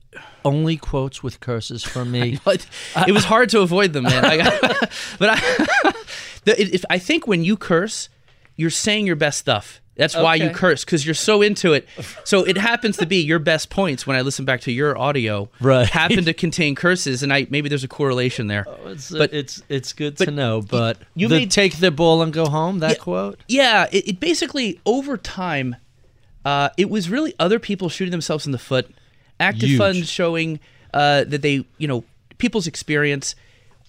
Speaker 2: only quotes with curses from me? <laughs>
Speaker 3: But it was hard to avoid them, man. I got, <laughs> but I, <laughs> the, if, I think when you curse, you're saying your best stuff. That's why you curse because you're so into it. So it happens to be your best points when I listen back to your audio.
Speaker 2: Right.
Speaker 3: Happen to <laughs> contain curses, and I maybe there's a correlation there.
Speaker 2: It's,
Speaker 3: But-
Speaker 2: it's it's good to know. But
Speaker 3: you
Speaker 2: the
Speaker 3: made-
Speaker 2: take the bull and go home. That quote.
Speaker 3: Yeah, it, it basically over time, uh, it was really other people shooting themselves in the foot. Active
Speaker 2: Huge.
Speaker 3: funds showing uh, that they, you know, people's experience.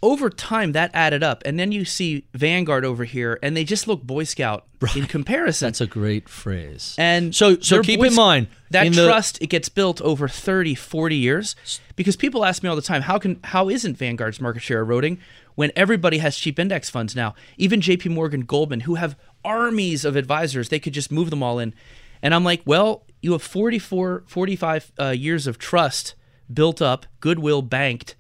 Speaker 3: Over time, that added up, and then you see Vanguard over here, and they just look Boy Scout in comparison.
Speaker 2: That's a great phrase.
Speaker 3: and
Speaker 2: so so keep
Speaker 3: Boy
Speaker 2: in mind
Speaker 3: that
Speaker 2: in the-
Speaker 3: trust it gets built over 30 40 years because people ask me all the time how can how isn't vanguard's market share eroding when everybody has cheap index funds now even jp morgan goldman who have armies of advisors they could just move them all in and i'm like well you have 44 45 uh, years of trust built up goodwill banked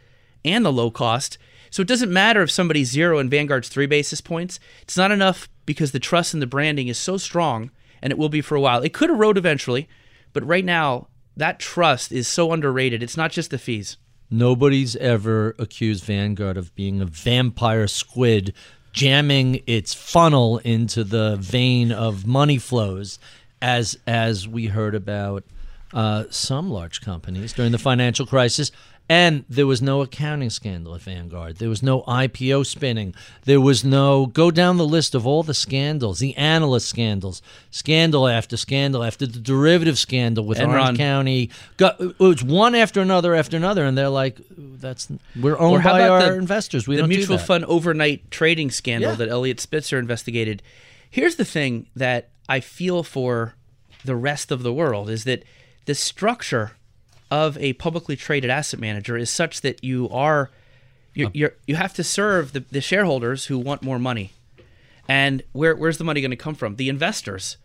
Speaker 3: and the low cost so it doesn't matter if somebody's zero and vanguard's three basis points it's not enough because the trust and the branding is so strong and it will be for a while it could erode eventually but right now, that trust is so underrated. It's not just the fees.
Speaker 2: Nobody's ever accused Vanguard of being a vampire squid jamming its funnel into the vein of money flows, as as we heard about uh, some large companies during the financial crisis. And there was no accounting scandal at Vanguard. There was no IPO spinning. There was no go down the list of all the scandals, the analyst scandals, scandal after scandal after the derivative scandal with
Speaker 3: Enron.
Speaker 2: Orange County. Got, it was one after another after another, and they're like, "That's we're owned
Speaker 3: how
Speaker 2: by
Speaker 3: about
Speaker 2: our
Speaker 3: the-
Speaker 2: investors. We
Speaker 3: the
Speaker 2: don't do
Speaker 3: mutual
Speaker 2: that."
Speaker 3: fund overnight trading scandal
Speaker 2: Yeah.
Speaker 3: that Eliot Spitzer investigated. Here's the thing that I feel for the rest of the world is that the structure of a publicly traded asset manager is such that you are you're, you're you have to serve the, the shareholders who want more money. And where where's the money going to come from? The investors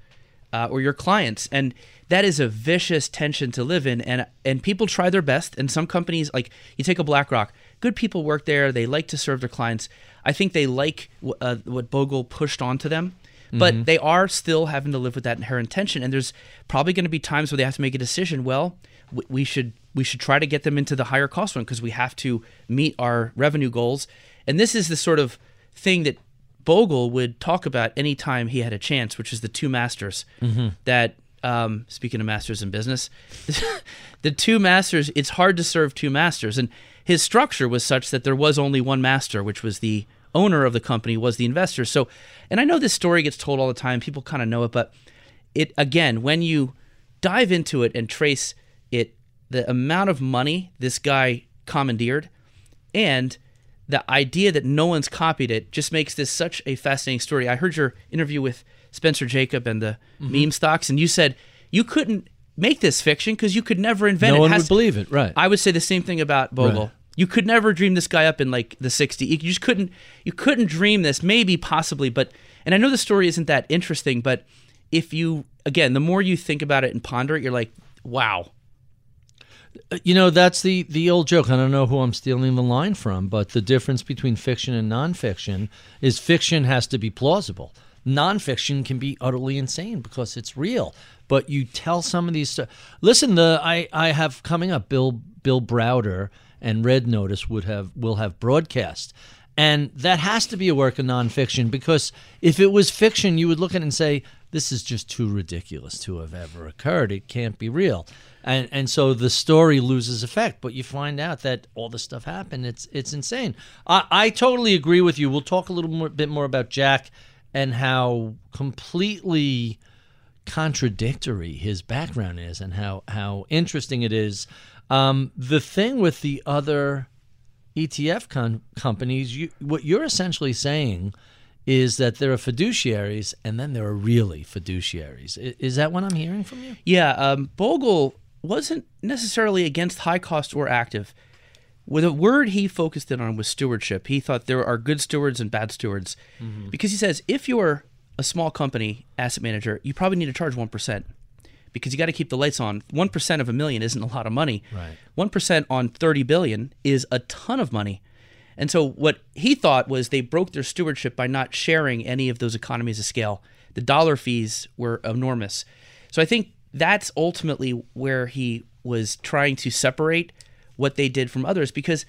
Speaker 3: uh, or your clients, and that is a vicious tension to live in. And and people try their best, and some companies like you take a BlackRock, good people work there. They like to serve their clients. I think they like wh- uh, what Bogle pushed onto them. But they are still having to live with that inherent tension, and there's probably going to be times where they have to make a decision. Well, w- we should we should try to get them into the higher cost one because we have to meet our revenue goals. And this is the sort of thing that Bogle would talk about anytime he had a chance, which is the two masters. That um, speaking of masters in business, <laughs> the two masters. It's hard to serve two masters, and his structure was such that there was only one master, which was the owner of the company, was the investor. So, and I know this story gets told all the time. People kind of know it, but it again when you dive into it and trace the amount of money this guy commandeered, and the idea that no one's copied it just makes this such a fascinating story. I heard your interview with Spencer Jakab and the
Speaker 2: Mm-hmm.
Speaker 3: meme stocks, and you said you couldn't make this fiction because you could never invent
Speaker 2: No
Speaker 3: it.
Speaker 2: one
Speaker 3: Has-
Speaker 2: would believe it, right?
Speaker 3: I would say the same thing about Bogle.
Speaker 2: Right.
Speaker 3: You could never dream this guy up in like the 60s. You just couldn't you couldn't dream this, maybe possibly, but and I know the story isn't that interesting, but if you again, the more you think about it and ponder it, you're like, wow.
Speaker 2: Uh, you know, that's the the old joke. I don't know who I'm stealing the line from, but the difference between fiction and nonfiction is fiction has to be plausible. Nonfiction can be utterly insane because it's real. But you tell some of these. sto- Listen, the I I have coming up. Bill Bill Browder and Red Notice would have will have broadcast. And that has to be a work of nonfiction because if it was fiction, you would look at it and say, this is just too ridiculous to have ever occurred. It can't be real. And and so the story loses effect, but you find out that all this stuff happened. It's it's insane. I, I totally agree with you. We'll talk a little more, bit more about Jack and how completely contradictory his background is and how, how interesting it is. Um, the thing with the other ETF companies, you, what you're essentially saying is that there are fiduciaries and then there are really fiduciaries. Is that what I'm hearing from you?
Speaker 3: Yeah, um, Bogle wasn't necessarily against high cost or active. With a word he focused in on was stewardship. He thought there are good stewards and bad stewards because he says if you're a small company asset manager, you probably need to charge one percent because you got to keep the lights on. One percent of a million isn't a lot of money.
Speaker 2: Right.
Speaker 3: One percent on thirty billion is a ton of money. And so what he thought was they broke their stewardship by not sharing any of those economies of scale. The dollar fees were enormous. So I think that's ultimately where he was trying to separate what they did from others because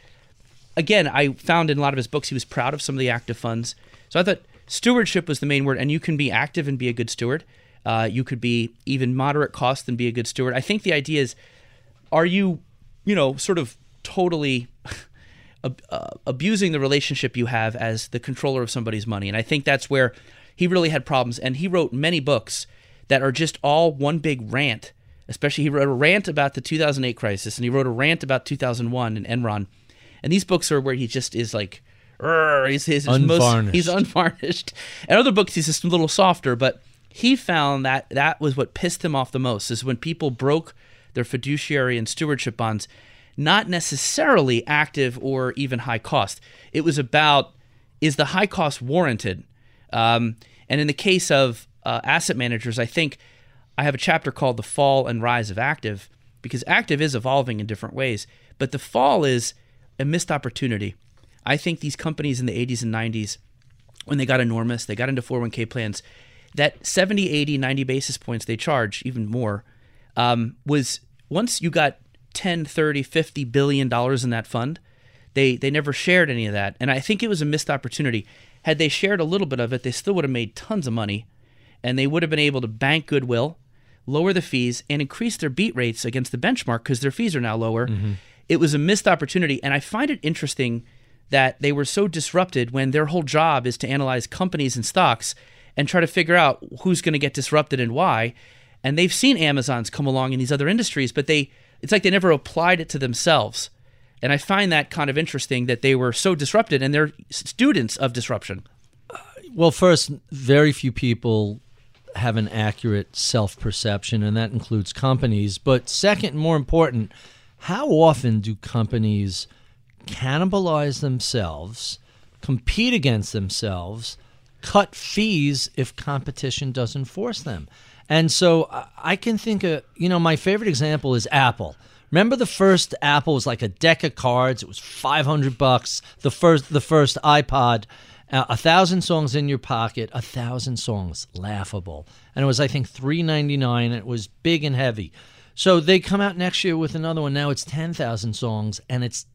Speaker 3: again, I found in a lot of his books he was proud of some of the active funds. So I thought stewardship was the main word, and you can be active and be a good steward. Uh, you could be even moderate cost and be a good steward. I think the idea is, are you, you know, sort of totally <laughs> ab- uh, abusing the relationship you have as the controller of somebody's money? And I think that's where he really had problems. And he wrote many books that are just all one big rant. Especially, he wrote a rant about the 2008 crisis, and he wrote a rant about 2001 and Enron. And these books are where he just is like, he's, his most,
Speaker 2: Unvarnished.
Speaker 3: he's unvarnished. And other books, he's just a little softer. But he found that that was what pissed him off the most is when people broke their fiduciary and stewardship bonds, not necessarily active or even high cost. It was about is the high cost warranted? Um, and in the case of uh, asset managers, I think I have a chapter called The Fall and Rise of Active because active is evolving in different ways, but the fall is a missed opportunity. I think these companies in the 80s and 90s, when they got enormous, they got into 401k plans, that 70, 80, 90 basis points they charge, even more, um, was once you got 10, 30, 50 billion dollars in that fund, they they never shared any of that. And I think it was a missed opportunity. Had they shared a little bit of it, they still would have made tons of money and they would have been able to bank goodwill, lower the fees, and increase their beat rates against the benchmark because their fees are now lower. Mm-hmm. It was a missed opportunity. And I find it interesting that they were so disrupted when their whole job is to analyze companies and stocks and try to figure out who's going to get disrupted and why. And they've seen Amazons come along in these other industries, but they it's like they never applied it to themselves. And I find that kind of interesting that they were so disrupted and they're students of disruption.
Speaker 2: Well, first, very few people have an accurate self perception, and that includes companies. But second, more important, how often do companies cannibalize themselves, compete against themselves, cut fees if competition doesn't force them? And so I- can think of, you know, my favorite example is Apple. Remember the first Apple was like a deck of cards. It was 500 bucks. The first the first iPod uh, a thousand songs in your pocket, a thousand songs, laughable, and it was I think three ninety nine. It was big and heavy. So they come out next year with another one. Now it's ten thousand songs, and it's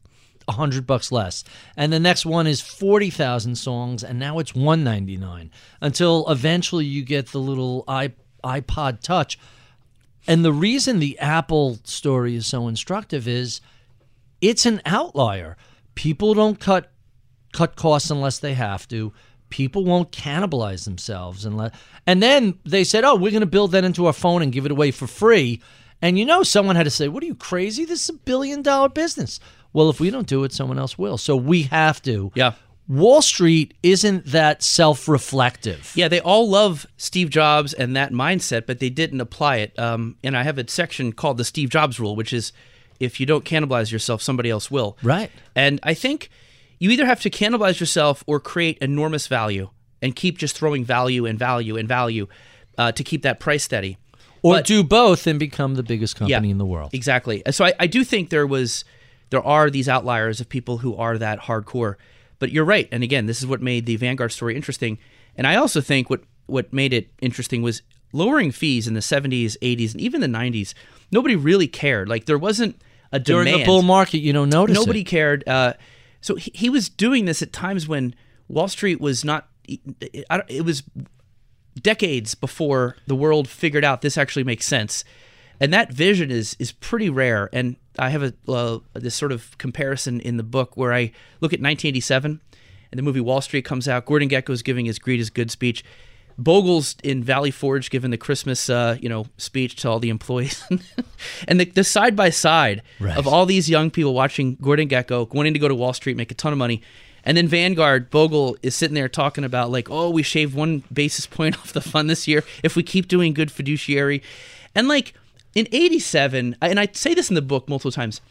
Speaker 2: a hundred bucks less. And the next one is forty thousand songs, and now it's one ninety nine. Until eventually you get the little i iPod Touch. And the reason the Apple story is so instructive is it's an outlier. People don't cut cut costs unless they have to. People won't cannibalize themselves unless and then they said, "Oh, we're going to build that into our phone and give it away for free." And you know someone had to say, "What are you crazy? This is a billion dollar business." Well, if we don't do it, someone else will. So we have to.
Speaker 3: Yeah.
Speaker 2: Wall Street isn't that self-reflective.
Speaker 3: Yeah, they all love Steve Jobs and that mindset, but they didn't apply it. Um, and I have a section called the Steve Jobs rule, which is if you don't cannibalize yourself, somebody else will.
Speaker 2: Right.
Speaker 3: And I think you either have to cannibalize yourself or create enormous value and keep just throwing value and value and value uh, to keep that price steady.
Speaker 2: or
Speaker 3: But-
Speaker 2: do both and become the biggest company
Speaker 3: Yeah,
Speaker 2: in the world.
Speaker 3: Exactly. So I, I do think there was there are these outliers of people who are that hardcore. But you're right. And again, this is what made the Vanguard story interesting. And I also think what what made it interesting was lowering fees in the 70s, 80s, and even the 90s. Nobody really cared. Like there wasn't a demand.
Speaker 2: During a bull market, you don't notice
Speaker 3: Nobody
Speaker 2: it.
Speaker 3: cared. Uh, so he, he was doing this at times when Wall Street was not. It was decades before the world figured out this actually makes sense, and that vision is is pretty rare. And I have a uh, this sort of comparison in the book where I look at 1987, and the movie Wall Street comes out. Gordon Gekko is giving his "Greed is Good" speech. Bogle's in Valley Forge giving the Christmas, uh, you know, speech to all the employees, <laughs> and the, the side by side of all these young people watching Gordon Gekko wanting to go to Wall Street, make a ton of money, and then Vanguard Bogle is sitting there talking about like, oh, we shaved one basis point <laughs> off the fund this year. If we keep doing good fiduciary, and like in '87, and I say this in the book multiple times.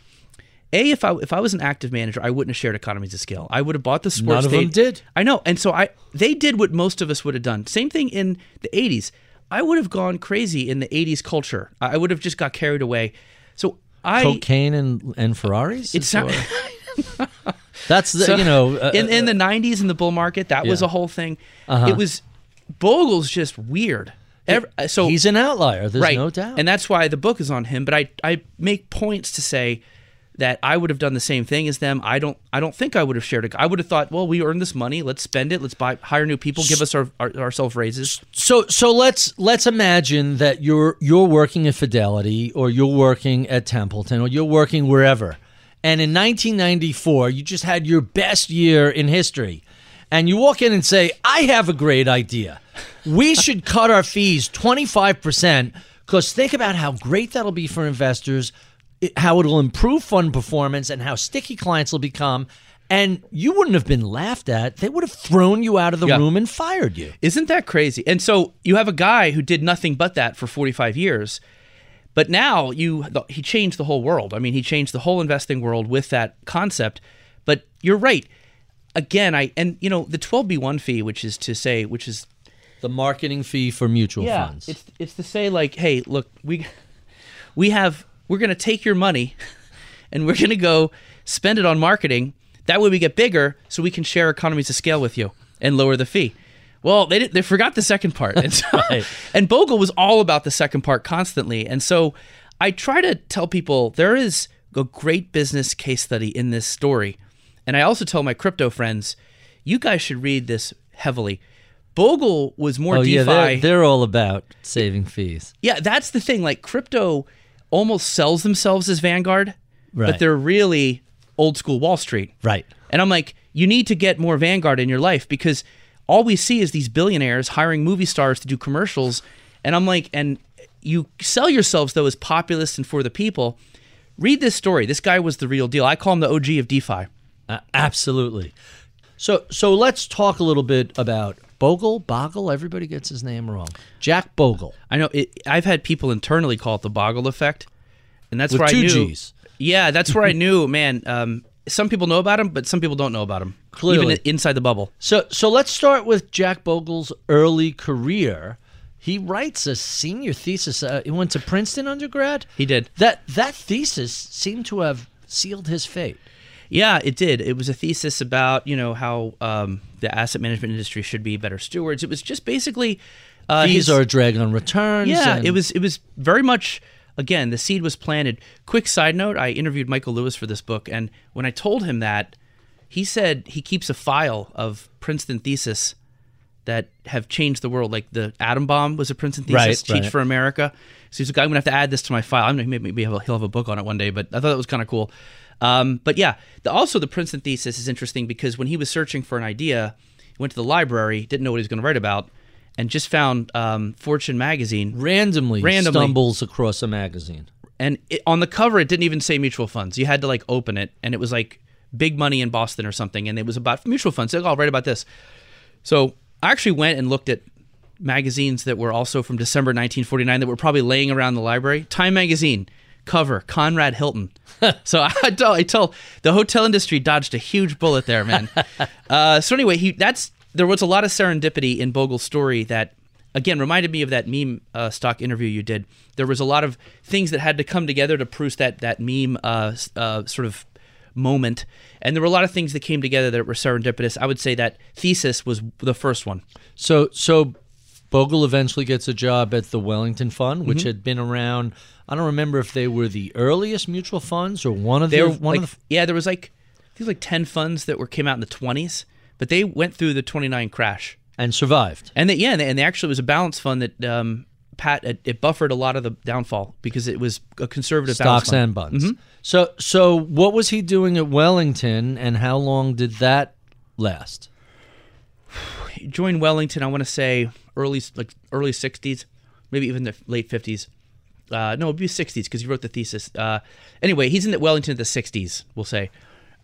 Speaker 3: A, if I if I was an active manager, I wouldn't have shared economies of scale. I would have bought the sports.
Speaker 2: None of them did.
Speaker 3: I know, and so I they did what most of us would have done. Same thing in the '80s. I would have gone crazy in the '80s culture. I would have just got carried away. So I
Speaker 2: Cocaine and and Ferraris.
Speaker 3: it's not. <laughs>
Speaker 2: That's the
Speaker 3: So,
Speaker 2: you know uh,
Speaker 3: in in the '90s in the bull market, that was a whole thing.
Speaker 2: Uh-huh.
Speaker 3: It was Bogle's just weird. Ever, so
Speaker 2: he's an outlier. There's
Speaker 3: right,
Speaker 2: no doubt.
Speaker 3: and that's why the book is on him. But I I make points to say that I would have done the same thing as them. I don't I don't think I would have shared it. I would have thought, well, we earned this money. Let's spend it. Let's buy hire new people. Give us our, our ourselves raises.
Speaker 2: So so let's let's imagine that you're you're working at Fidelity or you're working at Templeton or you're working wherever. And in 1994, you just had your best year in history. And you walk in and say, "I have a great idea. We should cut our fees 25% cuz think about how great that'll be for investors, how it'll improve fund performance and how sticky clients will become." And you wouldn't have been laughed at. They would have thrown you out of the
Speaker 3: Yeah.
Speaker 2: room and fired you.
Speaker 3: Isn't that crazy? And so you have a guy who did nothing but that for 45 years. But now you he changed the whole world. I mean, he changed the whole investing world with that concept. But you're right. Again, I and you know, the 12b1 fee, which is to say which is
Speaker 2: The marketing fee for mutual funds.
Speaker 3: It's it's to say like, hey, look, we <laughs> we have we're going to take your money <laughs> and we're going to go spend it on marketing. That way we get bigger so we can share economies of scale with you and lower the fee. Well, they they forgot the second part. <laughs> And, so,
Speaker 2: Right.
Speaker 3: and Bogle was all about the second part constantly. And so I try to tell people there is a great business case study in this story. And I also tell my crypto friends, you guys should read this heavily. Bogle was more
Speaker 2: oh
Speaker 3: DeFi.
Speaker 2: yeah, they're, they're all about saving fees.
Speaker 3: Yeah, that's the thing. Like crypto almost sells themselves as Vanguard,
Speaker 2: Right.
Speaker 3: but they're really old school Wall Street.
Speaker 2: Right.
Speaker 3: And I'm like, you need to get more Vanguard in your life because all we see is these billionaires hiring movie stars to do commercials. And I'm like, and you sell yourselves though as populist and for the people. Read this story. This guy was the real deal. I call him the OG of DeFi.
Speaker 2: Uh, absolutely. So so let's talk a little bit about Bogle, Bogle. Everybody gets his name wrong. Jack Bogle.
Speaker 3: I know it, I've had people internally call it the Boggle effect, and that's
Speaker 2: With
Speaker 3: where I knew.
Speaker 2: Gs.
Speaker 3: Yeah, that's where I <laughs> knew. Man, um, some people know about him, but some people don't know about him.
Speaker 2: Clearly.
Speaker 3: even inside the bubble.
Speaker 2: So so let's start with Jack Bogle's early career. He writes a senior thesis. Uh, he went to Princeton undergrad.
Speaker 3: He did.
Speaker 2: That that thesis seemed to have sealed his fate.
Speaker 3: Yeah, it did. It was a thesis about you know how um, the asset management industry should be better stewards. It was just basically uh,
Speaker 2: Fees
Speaker 3: his-
Speaker 2: are a drag on returns.
Speaker 3: Yeah,
Speaker 2: and-
Speaker 3: it was it was very much again the seed was planted. Quick side note: I interviewed Michael Lewis for this book, and when I told him that, he said he keeps a file of Princeton thesis that have changed the world. Like the atom bomb was a Princeton thesis,
Speaker 2: Right,
Speaker 3: Teach
Speaker 2: right.
Speaker 3: for America. So he's like, I'm gonna have to add this to my file. I'm gonna maybe, maybe have a, he'll have a book on it one day. But I thought that was kind of cool. Um, but yeah, the, also the Princeton thesis is interesting because when he was searching for an idea, he went to the library, didn't know what he was going to write about, and just found um, Fortune magazine
Speaker 2: randomly,
Speaker 3: Randomly.
Speaker 2: stumbles across a magazine.
Speaker 3: and it, on the cover it didn't even say mutual funds. You had to like open it, and it was like big money in Boston or something, and it was about mutual funds. So I'll write about this. So I actually went and looked at magazines that were also from December 1949 that were probably laying around the library. Time magazine cover Conrad Hilton. <laughs> so I tell, I tell the hotel industry dodged a huge bullet there, man. <laughs> uh, so anyway, he that's there was a lot of serendipity in Bogle's story that again reminded me of that meme uh, stock interview you did. There was a lot of things that had to come together to produce that that meme uh, uh, sort of moment, and there were a lot of things that came together that were serendipitous. I would say that thesis was the first one.
Speaker 2: So so Bogle eventually gets a job at the Wellington Fund, which
Speaker 3: Mm-hmm.
Speaker 2: had been around. I don't remember if they were the earliest mutual funds or one of
Speaker 3: They
Speaker 2: the one
Speaker 3: like,
Speaker 2: of the.
Speaker 3: yeah, there was like think like ten funds that were came out in the twenties, but they went through the twenty nine crash.
Speaker 2: and survived.
Speaker 3: And they, yeah, and, they, and they actually was a balance fund that um, Pat it, it buffered a lot of the downfall because it was a conservative balance
Speaker 2: Stocks and bonds.
Speaker 3: Mm-hmm.
Speaker 2: So so what was he doing at Wellington, and how long did that last? <sighs>
Speaker 3: He joined Wellington. I want to say early like early '60s, maybe even the late '50s. Uh, no, it'd be '60s because he wrote the thesis. Uh, anyway, he's in the Wellington in the '60s, we'll say.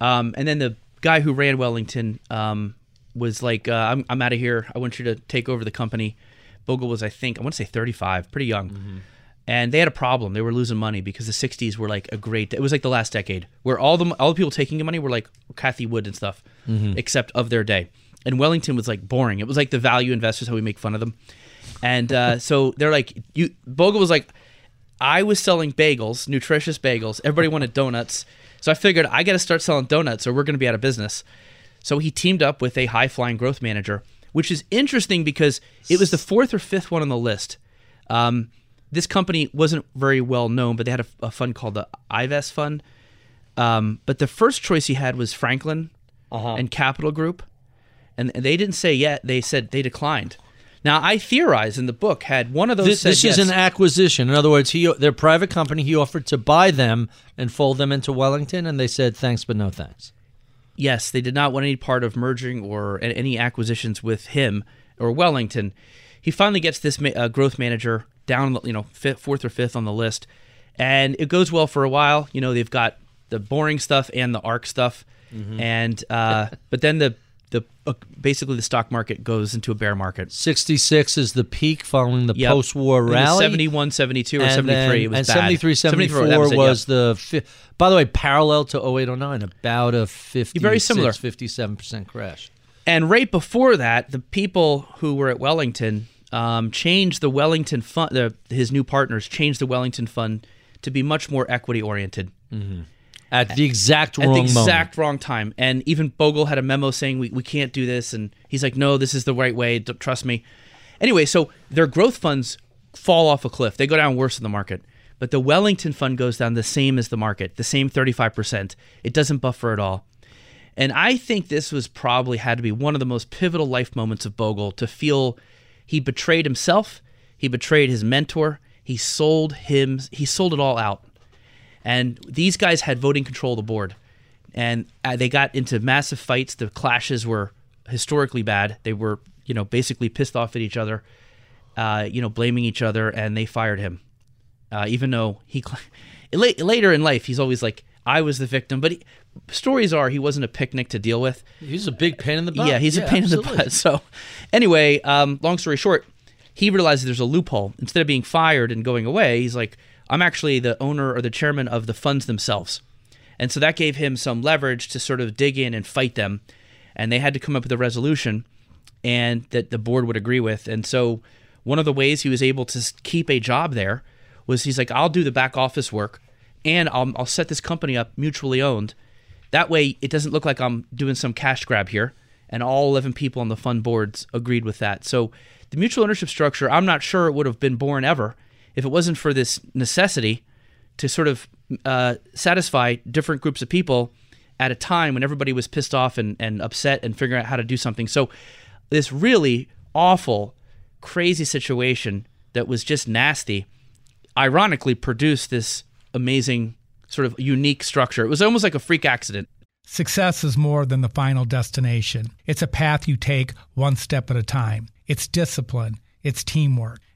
Speaker 3: Um, and then the guy who ran Wellington um, was like, uh, "I'm, I'm out of here. I want you to take over the company." Bogle was, I think, I want to say 35, pretty young. And they had a problem. They were losing money because the '60s were like a great. It was like the last decade where all the all the people taking the money were like Cathie Wood and stuff, except of their day. And Wellington was like boring. It was like the value investors how we make fun of them. And uh, <laughs> so they're like, you. Bogle was like, I was selling bagels, nutritious bagels. Everybody wanted donuts. So I figured I got to start selling donuts or we're going to be out of business. So he teamed up with a high flying growth manager, which is interesting because it was the fourth or fifth one on the list. Um, this company wasn't very well known, but they had a, a fund called the Ivest Fund. Um, but the first choice he had was Franklin and Capital Group. And they didn't say yet. They said they declined. Now, I theorize in the book had one of those
Speaker 2: This, this
Speaker 3: yes.
Speaker 2: is an acquisition. In other words, he their private company. He offered to buy them and fold them into Wellington, and they said thanks, but no thanks.
Speaker 3: Yes, they did not want any part of merging or any acquisitions with him or Wellington. He finally gets this ma- uh, growth manager down, you know, fifth, fourth or fifth on the list, and it goes well for a while. You know, they've got the boring stuff and the arc stuff, and uh, <laughs> but then the the uh, basically the stock market goes into a bear market.
Speaker 2: Sixty six is the peak following the
Speaker 3: Yep.
Speaker 2: post-war
Speaker 3: I think it was
Speaker 2: rally.
Speaker 3: 71, 72, or
Speaker 2: and
Speaker 3: 73.
Speaker 2: then-
Speaker 3: it was
Speaker 2: and
Speaker 3: bad.
Speaker 2: 73, 74
Speaker 3: that was, it,
Speaker 2: was,
Speaker 3: yeah.
Speaker 2: the. Fi- by the way, parallel to 0809, about a 50,
Speaker 3: Very similar.
Speaker 2: 57 percent crash.
Speaker 3: And right before that, the people who were at Wellington um, changed the Wellington fund. The, his new partners changed the Wellington fund to be much more equity oriented
Speaker 2: At the exact
Speaker 3: at
Speaker 2: wrong
Speaker 3: the
Speaker 2: moment.
Speaker 3: exact wrong time. And even Bogle had a memo saying we, we can't do this, and he's like, no, this is the right way. Don't, trust me. Anyway, so their growth funds fall off a cliff. They go down worse than the market. But the Wellington fund goes down the same as the market, the same 35%. It doesn't buffer at all. And I think this was probably had to be one of the most pivotal life moments of Bogle to feel he betrayed himself, he betrayed his mentor, he sold him, he sold it all out. And these guys had voting control of the board. And uh, they got into massive fights. The clashes were historically bad. They were, you know, basically pissed off at each other, uh, you know, blaming each other, and they fired him. Uh, even though he, <laughs> later in life, he's always like, I was the victim. But he, stories are he wasn't a picnic to deal with.
Speaker 2: He's a big pain in the butt.
Speaker 3: Yeah, he's a pain in the butt. <laughs> So, anyway, um, long story short, he realizes there's a loophole. Instead of being fired and going away, he's like, I'm actually the owner or the chairman of the funds themselves. And so that gave him some leverage to sort of dig in and fight them. And they had to come up with a resolution and that the board would agree with. And so one of the ways he was able to keep a job there was he's like, I'll do the back office work and I'll, I'll set this company up mutually owned. That way it doesn't look like I'm doing some cash grab here. And all 11 people on the fund boards agreed with that. So the mutual ownership structure, I'm not sure it would have been born ever if it wasn't for this necessity to sort of uh, satisfy different groups of people at a time when everybody was pissed off and, and upset and figuring out how to do something. So, this really awful, crazy situation that was just nasty, ironically produced this amazing, sort of unique structure. It was almost like a freak accident.
Speaker 4: Success is more than the final destination. It's a path you take one step at a time. It's discipline, it's teamwork,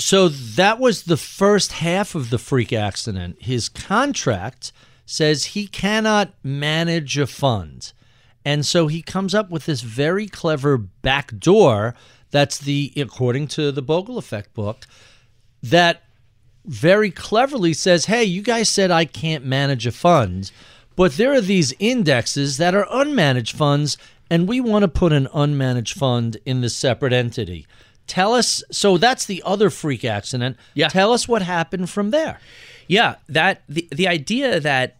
Speaker 2: So that was the first half of the freak accident. His contract says he cannot manage a fund. And so he comes up with this very clever back door that's the, according to the Bogle Effect book, that very cleverly says, hey, you guys said I can't manage a fund, but there are these indexes that are unmanaged funds, and we want to put an unmanaged fund in this separate entity. Tell us. So that's the other freak accident.
Speaker 3: Yeah.
Speaker 2: Tell us what happened from there.
Speaker 3: Yeah, that the the idea that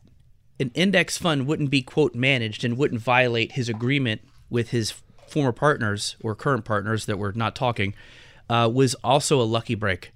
Speaker 3: an index fund wouldn't be quote managed and wouldn't violate his agreement with his former partners or current partners that were not talking uh, was also a lucky break.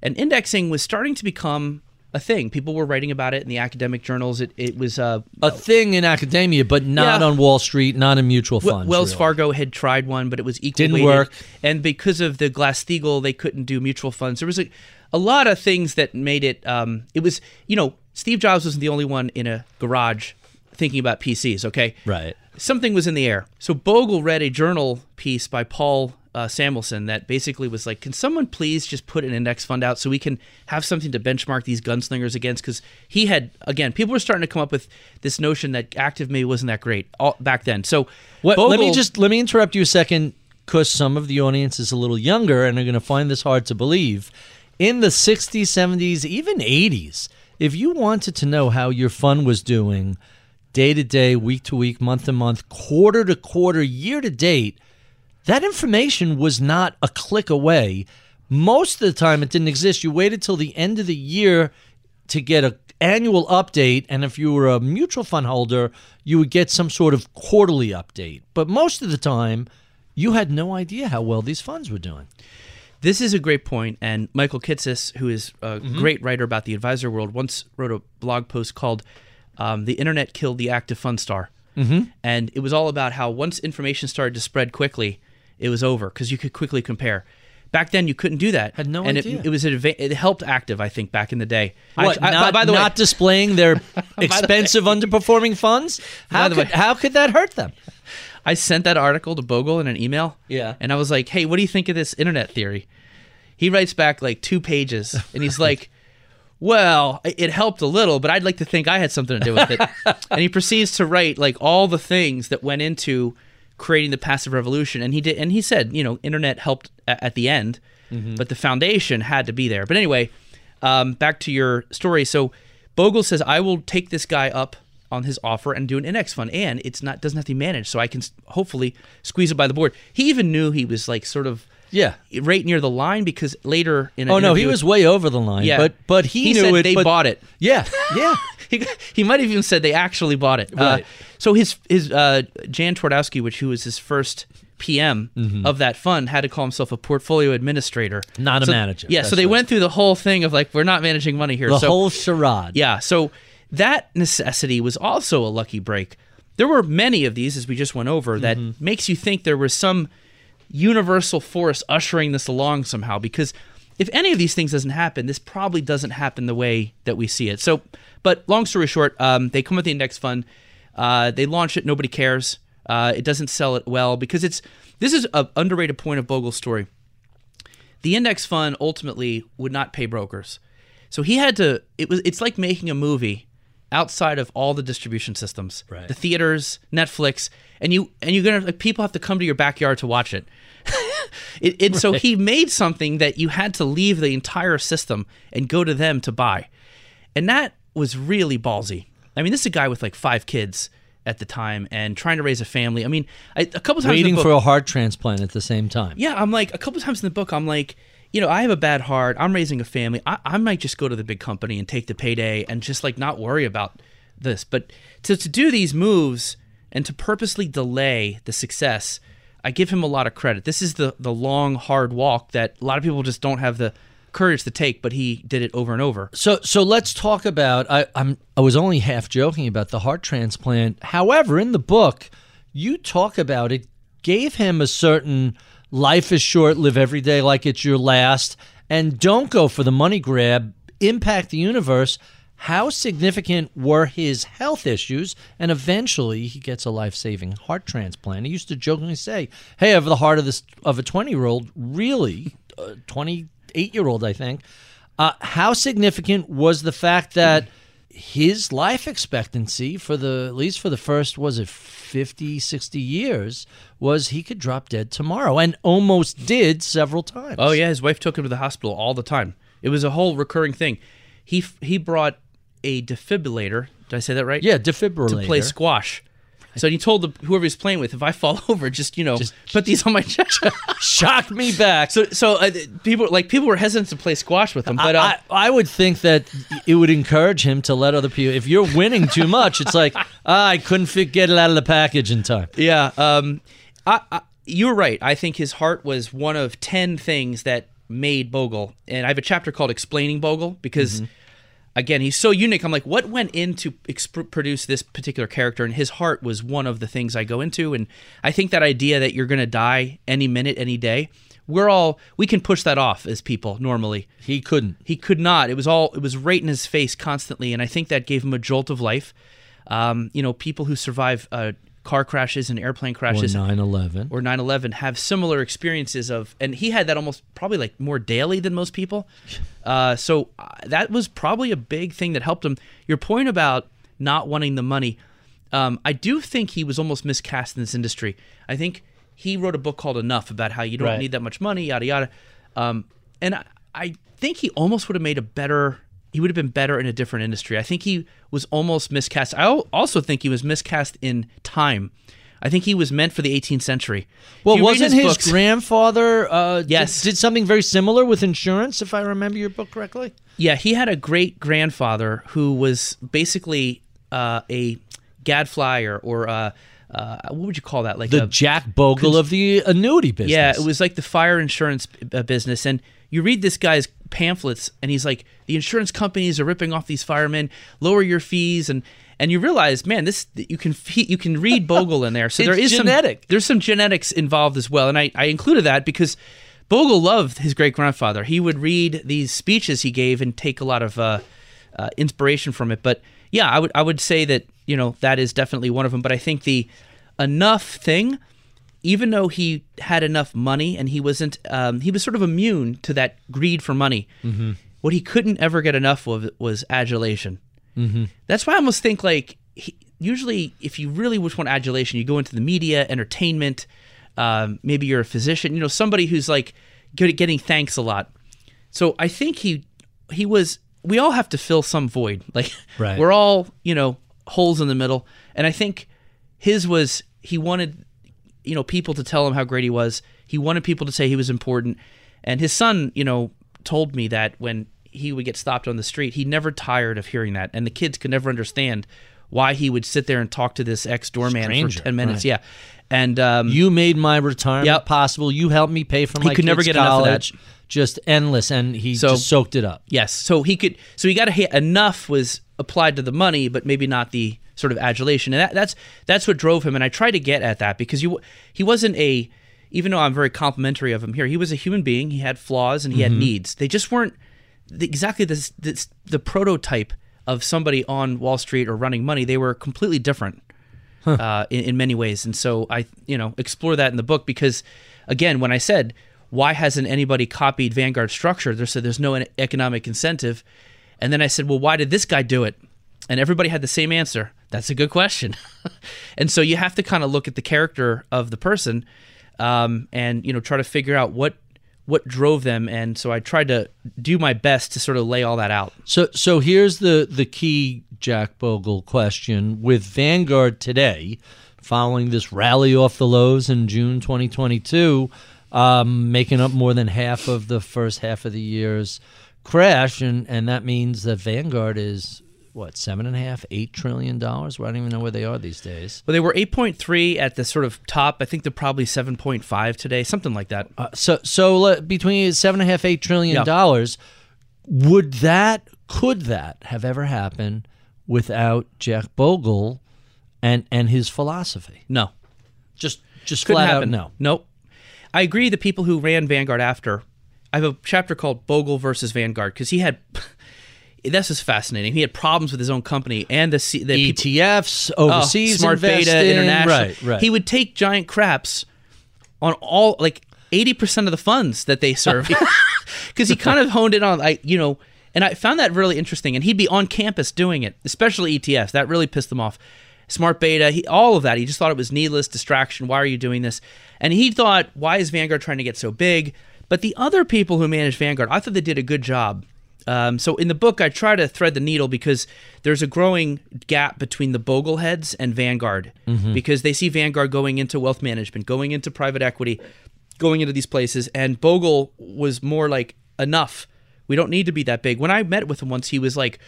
Speaker 3: And indexing was starting to become a thing. People were writing about it in the academic journals. It, it was uh,
Speaker 2: A thing in academia, but not
Speaker 3: Yeah.
Speaker 2: on Wall Street, not in mutual funds.
Speaker 3: Wells
Speaker 2: really.
Speaker 3: Fargo had tried one, but it was equal
Speaker 2: Didn't
Speaker 3: weighted.
Speaker 2: work.
Speaker 3: And because of the Glass Steagall, they couldn't do mutual funds. There was a, a lot of things that made it. Um, it was you know Steve Jobs wasn't the only one in a garage thinking about PCs. Okay,
Speaker 2: Right.
Speaker 3: Something was in the air. So Bogle read a journal piece by Paul uh, Samuelson that basically was like, "Can someone please just put an index fund out so we can have something to benchmark these gunslingers against?" Because he had again, people were starting to come up with this notion that active maybe wasn't that great all, back then. So
Speaker 2: What, let me just let me interrupt you a second because some of the audience is a little younger and are going to find this hard to believe. In the 60s, 70s, even 80s, if you wanted to know how your fund was doing day to day, week to week, month to month, quarter to quarter, year to date, that information was not a click away. Most of the time, it didn't exist. You waited till the end of the year to get a annual update, and if you were a mutual fund holder, you would get some sort of quarterly update. But most of the time, you had no idea how well these funds were doing.
Speaker 3: This is a great point, and Michael Kitces, who is a
Speaker 2: Mm-hmm.
Speaker 3: great writer about the advisor world, once wrote a blog post called um, "The Internet Killed the Active Fund Star," mm-hmm. and it was all about how once information started to spread quickly, it was over because you could quickly compare. Back then, you couldn't do that.
Speaker 2: Had no
Speaker 3: and
Speaker 2: idea.
Speaker 3: It, it was adva- it helped active, I think, back in the day.
Speaker 2: What,
Speaker 3: I-
Speaker 2: not,
Speaker 3: by the way,
Speaker 2: not displaying their <laughs> <laughs> expensive, underperforming funds? How
Speaker 3: By the
Speaker 2: could,
Speaker 3: way-
Speaker 2: how could that hurt them? <laughs>
Speaker 3: I sent that article to Bogle in an email.
Speaker 2: Yeah.
Speaker 3: And I was like, hey, what do you think of this internet theory? He writes back like two pages and he's like, well, it helped a little, but I'd like to think I had something to do with it. <laughs> and he proceeds to write like all the things that went into creating the passive revolution. And he did, and he said, you know, internet helped a- at the end, but the foundation had to be there. But anyway, um, back to your story. So Bogle says, I will take this guy up on his offer and do an index fund, and it's not doesn't have to be managed, so I can hopefully squeeze it by the board. He even knew he was like sort of
Speaker 2: Yeah.
Speaker 3: right near the line because later in
Speaker 2: Oh no, he was way over the line.
Speaker 3: Yeah.
Speaker 2: but but he,
Speaker 3: He
Speaker 2: knew
Speaker 3: said
Speaker 2: it.
Speaker 3: they
Speaker 2: but-
Speaker 3: bought it.
Speaker 2: Yeah, <laughs> yeah.
Speaker 3: he, he might have even said they actually bought it. Uh,
Speaker 2: Right.
Speaker 3: so his his uh, Jan Twardowski, which who was his first PM of that fund, had to call himself a portfolio administrator,
Speaker 2: Mm-hmm. Not a manager.
Speaker 3: Yeah,
Speaker 2: That's
Speaker 3: so they
Speaker 2: right.
Speaker 3: went through the whole thing of like we're not managing money here.
Speaker 2: the
Speaker 3: so,
Speaker 2: whole charade.
Speaker 3: yeah, so that necessity was also a lucky break. There were many of these, as we just went over, that
Speaker 2: Mm-hmm.
Speaker 3: makes you think there was some universal force ushering this along somehow. Because if any of these things doesn't happen, this probably doesn't happen the way that we see it. So, but long story short, um, they come with the index fund, uh, they launch it, nobody cares. Uh, it doesn't sell it well because it's this is an underrated point of Bogle's story the index fund ultimately would not pay brokers. So he had to it was it's like making a movie outside of all the distribution systems.
Speaker 2: Right.
Speaker 3: The theaters, Netflix, and you and you're to like people have to come to your backyard to watch it. <laughs> it, it so he made something that you had to leave the entire system and go to them to buy. And that was really ballsy. I mean, this is a guy with like five kids at the time and trying to raise a family. I mean, I, a couple times in the
Speaker 2: Waiting
Speaker 3: book-
Speaker 2: for a heart transplant at the same time.
Speaker 3: yeah, I'm like a couple times in the book. I'm like, you know, I have a bad heart. I'm raising a family. I, I might just go to the big company and take the payday and just like not worry about this. But to to do these moves and to purposely delay the success, I give him a lot of credit. This is the the long hard walk that a lot of people just don't have the courage to take. But he did it over and over.
Speaker 2: So so let's talk about I, I'm I was only half joking about the heart transplant. However, in the book, you talk about it gave him a certain life is short, live every day like it's your last, and don't go for the money grab, impact the universe. How significant were his health issues? And eventually, he gets a life-saving heart transplant. He used to jokingly say, "Hey, I have the heart of this of a twenty-year-old. Really, uh, twenty-eight-year-old, I think." Uh, how significant was the fact that his life expectancy for the at least for the first was it 50 60 years was he could drop dead tomorrow and almost did several times
Speaker 3: Oh yeah, his wife took him to the hospital all the time. It was a whole recurring thing. He he brought a defibrillator. Did I say that right?
Speaker 2: yeah defibrillator
Speaker 3: to play squash. <laughs> So he told the, whoever he's playing with, if I fall <laughs> over, just you know, put these on my chest. <laughs>
Speaker 2: shock me back
Speaker 3: so so uh, people like people were hesitant to play squash with him, but uh,
Speaker 2: I, I would think that it would encourage him to let other people. If you're winning too much, it's like ah, I couldn't fit, get it out of the package in time.
Speaker 3: yeah, um, I, I, you're right. I think his heart was one of ten things that made Bogle, and I have a chapter called "Explaining Bogle" because. Again, he's so unique. I'm like, what went into exp- produce this particular character? And his heart was one of the things I go into. And I think that idea that you're going to die any minute, any day, we're all we can push that off as people normally.
Speaker 2: He couldn't.
Speaker 3: He could not. It was all. It was right in his face constantly, and I think that gave him a jolt of life. Um, you know, people who survive uh, car crashes and airplane
Speaker 2: Or
Speaker 3: crashes
Speaker 2: 9/11.
Speaker 3: or 9/11 have similar experiences of, and he had that almost probably like more daily than most people. <laughs> Uh, so uh, that was probably a big thing that helped him. Your point about not wanting the money, um, I do think he was almost miscast in this industry. I think he wrote a book called Enough about how you don't
Speaker 2: Right.
Speaker 3: need that much money, yada yada. Um, and I, I think he almost would have made a better. He would have been better in a different industry. I think he was almost miscast. I also think he was miscast in time. I think he was meant for the 18th century.
Speaker 2: Well, wasn't his,
Speaker 3: books-
Speaker 2: grandfather? Uh, did-
Speaker 3: Yes.
Speaker 2: did, something very similar with insurance, if I remember your book correctly.
Speaker 3: Yeah, he had a great grandfather who was basically uh, a gadfly or, or uh, uh, what would you call that? Like
Speaker 2: The
Speaker 3: a,
Speaker 2: Jack Bogle of the annuity business.
Speaker 3: Yeah, it was like the fire insurance uh, business. And you read this guy's pamphlets, and he's like, the insurance companies are ripping off these firemen. Lower your fees, and and you realize, man, this you can you can read Bogle in there. So <laughs> there is
Speaker 2: genetic.
Speaker 3: Some, there's some genetics involved as well, and I I included that because. Bogle loved his great grandfather. He would read these speeches he gave and take a lot of uh, uh, inspiration from it. But yeah, I would I would say that you know that is definitely one of them. But I think the enough thing even though he had enough money and he wasn't, um, he was sort of immune to that greed for money. Mm-hmm. What he couldn't ever get enough of was adulation. Mm-hmm. That's why I almost think like he, usually if you really just want adulation, you go into the media, entertainment. Um, maybe you're a physician, you know, somebody who's like good at getting thanks a lot. So I think he he was. We all have to fill some void. <laughs> Like
Speaker 2: Right.
Speaker 3: we're all you know holes in the middle, and I think his was he wanted you know people to tell him how great he was. He wanted people to say he was important. And his son, you know, told me that when he would get stopped on the street, he never tired of hearing that. And the kids could never understand why he would sit there and talk to this ex doorman for 10 minutes.
Speaker 2: right.
Speaker 3: Yeah. And um,
Speaker 2: You made my retirement
Speaker 3: Yep.
Speaker 2: possible. You helped me pay for my
Speaker 3: He could never get enough of that.
Speaker 2: college. Just endless, and he
Speaker 3: So-
Speaker 2: just soaked it up.
Speaker 3: Yes, so he could. So he got a. Enough was applied to the money, but maybe not the sort of adulation, and that, that's that's what drove him. And I try to get at that because you he wasn't a. Even though I'm very complimentary of him here, he was a human being. He had flaws and he had needs. They just weren't the, exactly this, this the prototype of somebody on Wall Street or running money. They were completely different uh, in, in many ways. And so I, you know, explore that in the book because, again, when I said why hasn't anybody copied Vanguard structure, they said there's no economic incentive, and then I said, well, why did this guy do it? And everybody had the same answer. That's a good question. <laughs> and so you have to kind of look at the character of the person, um, and you know, try to figure out what what drove them. And so I tried to do my best to sort of lay all that out.
Speaker 2: So, so here's the the key Jack Bogle question with Vanguard today, following this rally off the lows in June 2022, um, making up more than half of the first half of the year's crash, and and that means that Vanguard is what seven and a half, eight trillion dollars. Well, I don't even know where they are these days.
Speaker 3: Well, they were 8.3 at the sort of top. I think they're probably 7.5 today, something like that.
Speaker 2: Uh, so, so uh, between seven and a half, eight trillion
Speaker 3: Yeah.
Speaker 2: dollars, would that, could that have ever happened without Jack Bogle and and his philosophy?
Speaker 3: no,
Speaker 2: Just, just
Speaker 3: couldn't
Speaker 2: flat
Speaker 3: happen.
Speaker 2: out no.
Speaker 3: Nope. I agree. The people who ran Vanguard after, I have a chapter called Bogle versus Vanguard because he had. This is fascinating. He had problems with his own company and the, C- the people-
Speaker 2: ETFs,
Speaker 3: Oh,
Speaker 2: overseas,
Speaker 3: smart beta, international.
Speaker 2: right, right.
Speaker 3: He would take giant craps on all like eighty percent of the funds that they serve <laughs> <laughs> because he kind of honed it on like you know. And I found that really interesting. And he'd be on campus doing it, especially ETFs. That really pissed them off. Smart beta, he, all of that. He just thought it was needless distraction. Why are you doing this? And he thought, why is Vanguard trying to get so big? But the other people who managed Vanguard, I thought they did a good job. Um, so in the book, I try to thread the needle because there's a growing gap between the Bogleheads and Vanguard because they see Vanguard going into wealth management, going into private equity, going into these places, and Bogle was more like enough. We don't need to be that big. When I met with him once, he was like,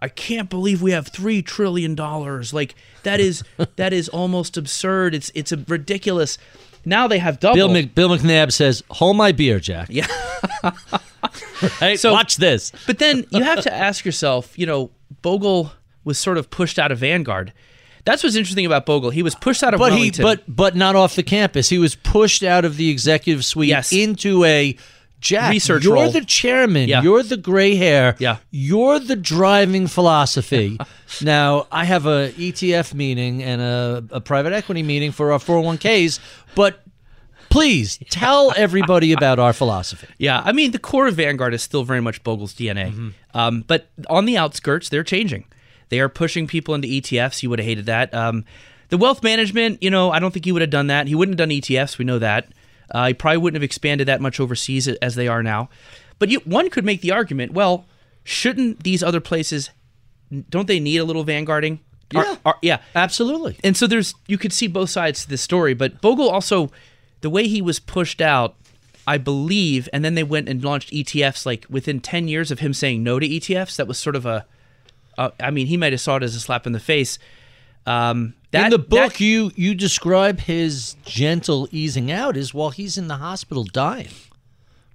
Speaker 3: "I can't believe we have three trillion dollars. Like that is <laughs> that is almost absurd. It's it's a ridiculous." Now they have double.
Speaker 2: Bill, Mc, Bill McNabb says, "Hold my beer, Jack."
Speaker 3: Yeah. <laughs> <laughs>
Speaker 2: right.
Speaker 3: So-
Speaker 2: watch this. <laughs>
Speaker 3: But then you have to ask yourself, you know, Bogle was sort of pushed out of Vanguard. That's what's interesting about Bogle. He was pushed out of
Speaker 2: But he, but but not off the campus. He was pushed out of the executive suite
Speaker 3: Yes.
Speaker 2: into a Jack.
Speaker 3: Research
Speaker 2: you're
Speaker 3: role.
Speaker 2: the chairman.
Speaker 3: Yeah.
Speaker 2: You're the gray hair.
Speaker 3: Yeah.
Speaker 2: You're the driving philosophy. <laughs> now I have a ETF meeting and a, a private equity meeting for our 401ks, but please tell everybody <laughs> about our philosophy.
Speaker 3: yeah, I mean, the core of Vanguard is still very much Bogle's DNA.
Speaker 2: Mm-hmm.
Speaker 3: Um, but on the outskirts, they're changing. They are pushing people into ETFs. You would have hated that. Um, the wealth management, you know, I don't think he would have done that. He wouldn't have done ETFs. We know that. Uh, he probably wouldn't have expanded that much overseas as they are now. But you, one could make the argument, well, shouldn't these other places, don't they need a little vanguarding? Are-
Speaker 2: Yeah.
Speaker 3: are- yeah.
Speaker 2: Absolutely.
Speaker 3: and so there's you could see both sides to this story but bogle also the way he was pushed out i believe and then they went and launched etfs like within 10 years of him saying no to etfs that was sort of a, a i mean he might have saw it as a slap in the face um that,
Speaker 2: in the book,
Speaker 3: that-
Speaker 2: you you describe his gentle easing out is while he's in the hospital dying,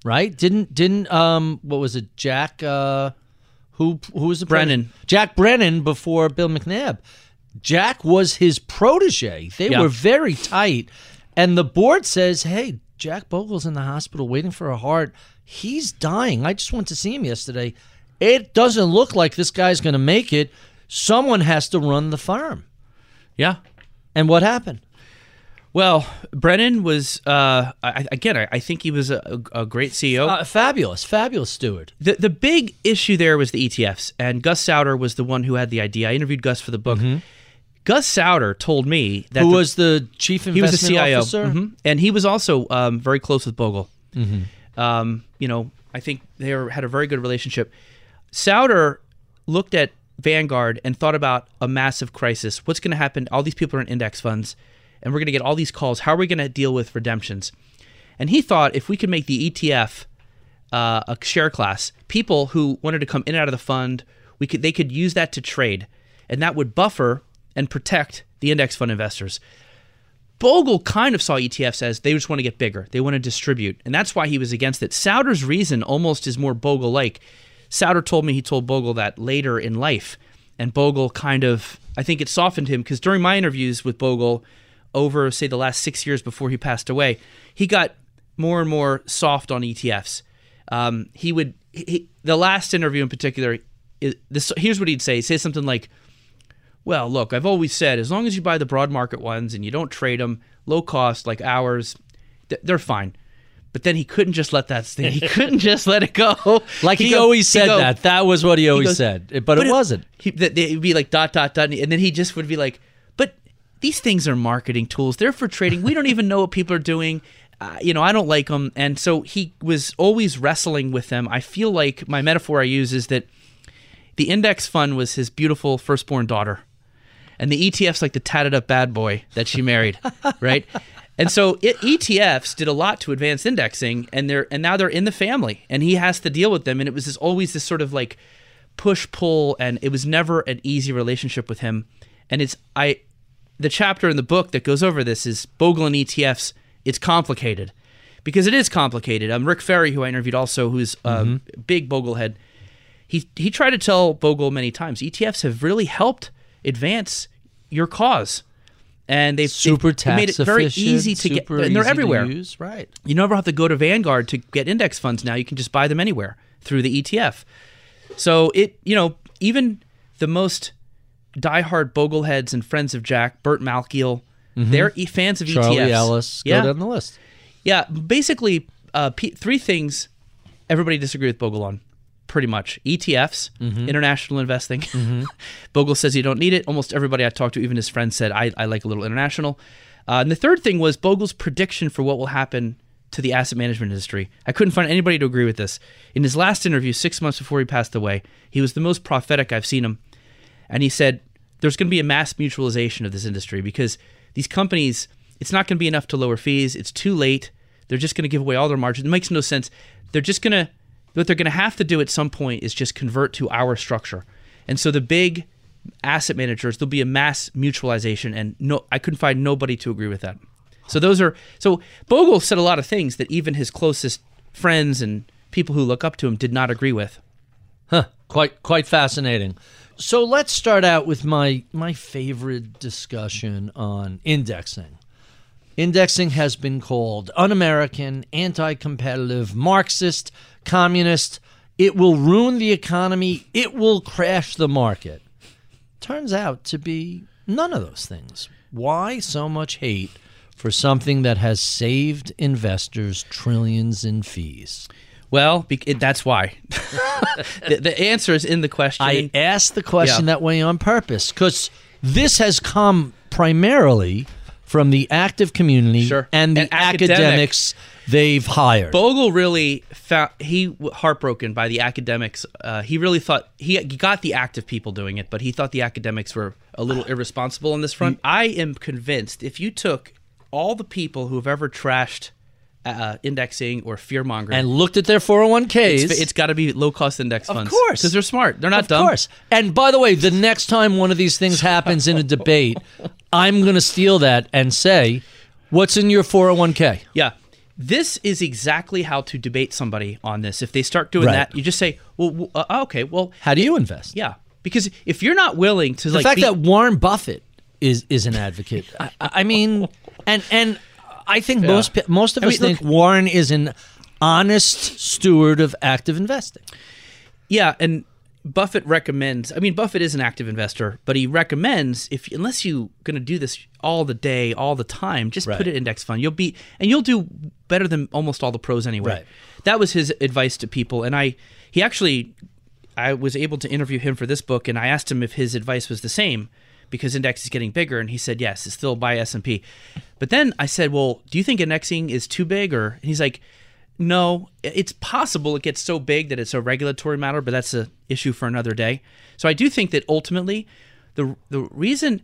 Speaker 2: right? Didn't didn't um what was it Jack uh who who was the
Speaker 3: Brennan.
Speaker 2: president? Jack Brennan before Bill McNabb. Jack was his protege. They
Speaker 3: Yeah.
Speaker 2: were very tight, and the board says, "Hey, Jack Bogle's in the hospital waiting for a heart. He's dying. I just went to see him yesterday. It doesn't look like this guy's going to make it. Someone has to run the farm."
Speaker 3: yeah
Speaker 2: And what happened?
Speaker 3: well brennan was uh I, again I, I think he was a, a, great ceo
Speaker 2: Uh, fabulous, fabulous steward.
Speaker 3: the the big issue there was the ETFs, and Gus Sauter was the one who had the idea. I interviewed Gus for the book. Gus Sauter told me that
Speaker 2: Who
Speaker 3: the-
Speaker 2: was the chief
Speaker 3: he was
Speaker 2: investment
Speaker 3: the CIO,
Speaker 2: officer?
Speaker 3: Mhm. and he was also um, very close with Bogle. Um, you know, I think they were, had a very good relationship. Sauter looked at Vanguard and thought about a massive crisis. What's going to happen? All these people are in index funds, and we're going to get all these calls. How are we going to deal with redemptions? and he thought if we could make the ETF uh, a share class, people who wanted to come in and out of the fund, we could they could use that to trade, and that would buffer and protect the index fund investors. Bogle kind of saw ETFs as they just want to get bigger. They want to distribute. And that's why he was against it. Sauter's reason almost is more Bogle like. Souder told me he told Bogle that later in life. And Bogle kind of, I think it softened him because during my interviews with Bogle over, say, the last six years before he passed away, he got more and more soft on ETFs. Um, he would, he, the last interview in particular, is, this, here's what he'd say. He'd say something like, well, look, I've always said as long as you buy the broad market ones and you don't trade them, low cost like ours, th- they're fine. But then he couldn't just let that stay. He <laughs> couldn't just let it go.
Speaker 2: Like he,
Speaker 3: He'd go-
Speaker 2: always said
Speaker 3: go-
Speaker 2: that. That was what he always
Speaker 3: goes-
Speaker 2: said. But, it,
Speaker 3: it-
Speaker 2: wasn't.
Speaker 3: He, that it'd be like dot dot dot, and then he just would be like, "But these things are marketing tools. They're for trading. We don't even know what people are doing. Uh, you know, I don't like them." And so he was always wrestling with them. I feel like my metaphor I use is that the index fund was his beautiful firstborn daughter, and the ETF's like the tatted up bad boy that she married, <laughs> right? And so it, ETFs did a lot to advance indexing, and they're and now they're in the family, and he has to deal with them. And it was this, always this sort of like push pull, and it was never an easy relationship with him. And it's I, the chapter in the book that goes over this is Bogle and ETFs. It's complicated because it is complicated. Um, Rick Ferri, who I interviewed, also who's a big Bogle head, he he tried to tell Bogle many times ETFs have really helped advance your cause. And they've
Speaker 2: Super
Speaker 3: they've
Speaker 2: tax
Speaker 3: made it very easy to get, and they're everywhere.
Speaker 2: use, right.
Speaker 3: You never have to go to Vanguard to get index funds now. You can just buy them anywhere through the ETF. So it, you know, even the most diehard Bogleheads and friends of Jack, Burt Malkiel, they're e- fans of
Speaker 2: Mm-hmm. Charlie
Speaker 3: ETFs.
Speaker 2: Ellis. Go
Speaker 3: yeah,
Speaker 2: down the list.
Speaker 3: yeah. Basically, uh, P- three things everybody disagree with Bogle on. Pretty much ETFs,
Speaker 2: Mm-hmm.
Speaker 3: international investing. <laughs> Bogle says you don't need it. Almost everybody I talked to, even his friends, said I, I like a little international. Uh, and the third thing was Bogle's prediction for what will happen to the asset management industry. I couldn't find anybody to agree with this. In his last interview, six months before he passed away, he was the most prophetic I've seen him. And he said, There's going to be a mass mutualization of this industry because these companies, it's not going to be enough to lower fees. It's too late. They're just going to give away all their margins. It makes no sense. They're just going to, what they're going to have to do at some point is just convert to our structure. And so the big asset managers, there'll be a mass mutualization. And no, I couldn't find nobody to agree with that. So those are, so Bogle said a lot of things that even his closest friends and people who look up to him did not agree with.
Speaker 2: Huh. Quite quite fascinating. So let's start out with my my favorite discussion on indexing. Indexing has been called un-American, anti-competitive, Marxist, communist. It will ruin the economy. It will crash the market. Turns out to be none of those things. Why so much hate for something that has saved investors trillions in fees?
Speaker 3: Well, that's why. <laughs> the, the answer is in the question.
Speaker 2: I asked the question
Speaker 3: Yeah.
Speaker 2: that way on purpose because this has come primarily from the active community
Speaker 3: Sure.
Speaker 2: and the
Speaker 3: And academic.
Speaker 2: academics they've hired.
Speaker 3: Bogle really found he heartbroken by the academics. Uh, he really thought he, he got the active people doing it, but he thought the academics were a little irresponsible on this front. I am convinced if you took all the people who have ever trashed uh, indexing or fear mongering,
Speaker 2: and looked at their 401ks.
Speaker 3: it's, it's got to be low cost index funds, Of
Speaker 2: course.
Speaker 3: because they're smart. They're not
Speaker 2: of
Speaker 3: dumb.
Speaker 2: Of course. And by the way, the next time one of these things <laughs> happens in a debate, I'm going to steal that and say, "What's in your 401k?"
Speaker 3: Yeah. This is exactly how to debate somebody on this. If they start doing
Speaker 2: Right.
Speaker 3: that, you just say, "Well, w- uh, okay, well,
Speaker 2: How do you invest?
Speaker 3: yeah." Because if you're not willing to
Speaker 2: the
Speaker 3: like The
Speaker 2: fact
Speaker 3: be-
Speaker 2: that Warren Buffett is is an advocate. I, I mean, and and I think most most of
Speaker 3: I
Speaker 2: us
Speaker 3: mean, look-
Speaker 2: think Warren is an honest steward of active investing.
Speaker 3: Yeah, and Buffett recommends. I mean, Buffett is an active investor, but he recommends if unless you're going to do this all the day, all the time, just
Speaker 2: Right.
Speaker 3: put it index fund. You'll be and you'll do better than almost all the pros anyway.
Speaker 2: Right.
Speaker 3: That was his advice to people, and I he actually I was able to interview him for this book, and I asked him if his advice was the same because index is getting bigger, and he said yes, it's still buy S and P. But then I said, well, do you think indexing is too big, or and he's like. No, it's possible it gets so big that it's a regulatory matter, but that's a issue for another day. So I do think that ultimately, the the reason,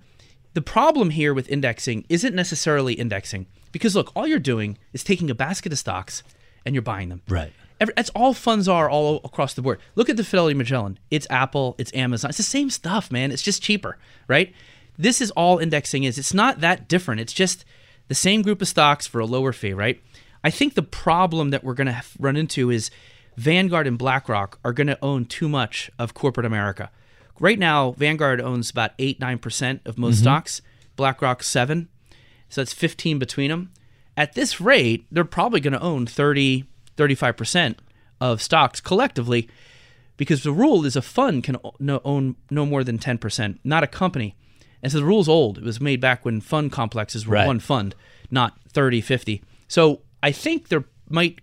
Speaker 3: the problem here with indexing isn't necessarily indexing. Because look, all you're doing is taking a basket of stocks and you're buying them.
Speaker 2: Right.
Speaker 3: Every, that's all funds are all across the board. Look at the Fidelity Magellan. It's Apple, it's Amazon. It's the same stuff, man. It's just cheaper, right? This is all indexing is. It's not that different. It's just the same group of stocks for a lower fee, right? I think the problem that we're going to run into is Vanguard and BlackRock are going to own too much of corporate America. Right now, Vanguard owns about 8 9% of most mm-hmm. stocks, BlackRock 7 So that's 15 between them. At this rate, they're probably going to own 30, 35% of stocks collectively because the rule is a fund can no, own no more than 10%, not a company. And so the rule's old. It was made back when fund complexes were
Speaker 2: Right.
Speaker 3: one fund, not 30, 50. So I think there might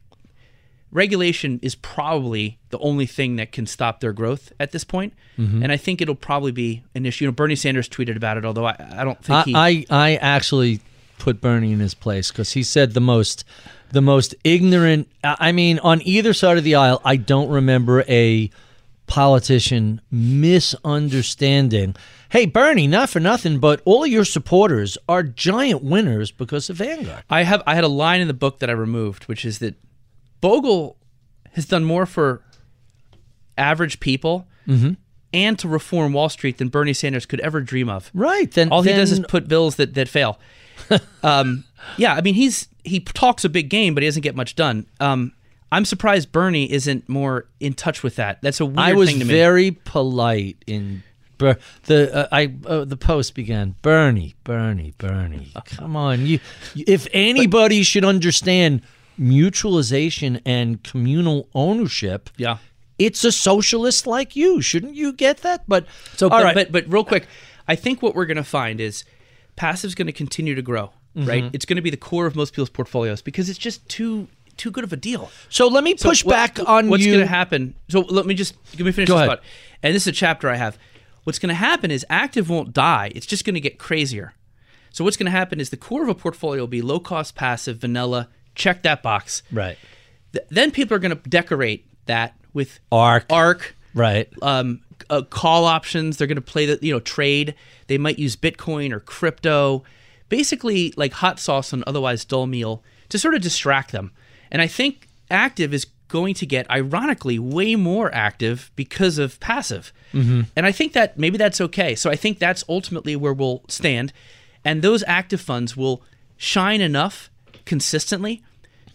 Speaker 3: regulation is probably the only thing that can stop their growth at this point.
Speaker 2: Mm-hmm.
Speaker 3: And I think it'll probably be an issue. You know, Bernie Sanders tweeted about it, although I, I don't think
Speaker 2: I,
Speaker 3: he.
Speaker 2: I I actually put Bernie in his place because he said the most the most ignorant. I mean, on either side of the aisle, I don't remember a politician misunderstanding. Hey, Bernie, not for nothing, but all of your supporters are giant winners because of Vanguard.
Speaker 3: I have I had a line in the book that I removed, which is that Bogle has done more for average people
Speaker 2: Mm-hmm.
Speaker 3: and to reform Wall Street than Bernie Sanders could ever dream of.
Speaker 2: Right. Then
Speaker 3: All he
Speaker 2: then,
Speaker 3: does is put bills that, that fail. Um, yeah, I mean he's he talks a big game, but he doesn't get much done. Um, I'm surprised Bernie isn't more in touch with that. That's a weird
Speaker 2: I was
Speaker 3: thing to me.
Speaker 2: very polite in Ber- the uh, I uh, the post began Bernie Bernie Bernie <laughs> come on you if anybody should understand mutualization and communal ownership
Speaker 3: Yeah.
Speaker 2: it's a socialist like you shouldn't you get that but
Speaker 3: So,
Speaker 2: all
Speaker 3: but,
Speaker 2: right
Speaker 3: but but real quick, I think what we're going to find is passive's going to continue to grow.
Speaker 2: Mm-hmm.
Speaker 3: Right, it's going to be the core of most people's portfolios because it's just too too good of a deal.
Speaker 2: so let me
Speaker 3: So
Speaker 2: push
Speaker 3: what-
Speaker 2: back on
Speaker 3: what's
Speaker 2: you
Speaker 3: going to happen. So let me just let me finish
Speaker 2: Go
Speaker 3: this
Speaker 2: ahead.
Speaker 3: thought. And this is a chapter I have. What's going to happen is active won't die. It's just going to get crazier. So what's going to happen is the core of a portfolio will be low cost, passive, vanilla. Check that box.
Speaker 2: right
Speaker 3: Th- then people are going to decorate that with
Speaker 2: ARK
Speaker 3: ARK,
Speaker 2: right
Speaker 3: um, uh, call options. They're going to play the you know trade. They might use Bitcoin or crypto, basically like hot sauce on otherwise dull meal to sort of distract them. And I think active is going to get ironically way more active because of passive. And I think that maybe that's okay. So I think that's ultimately where we'll stand. And those active funds will shine enough consistently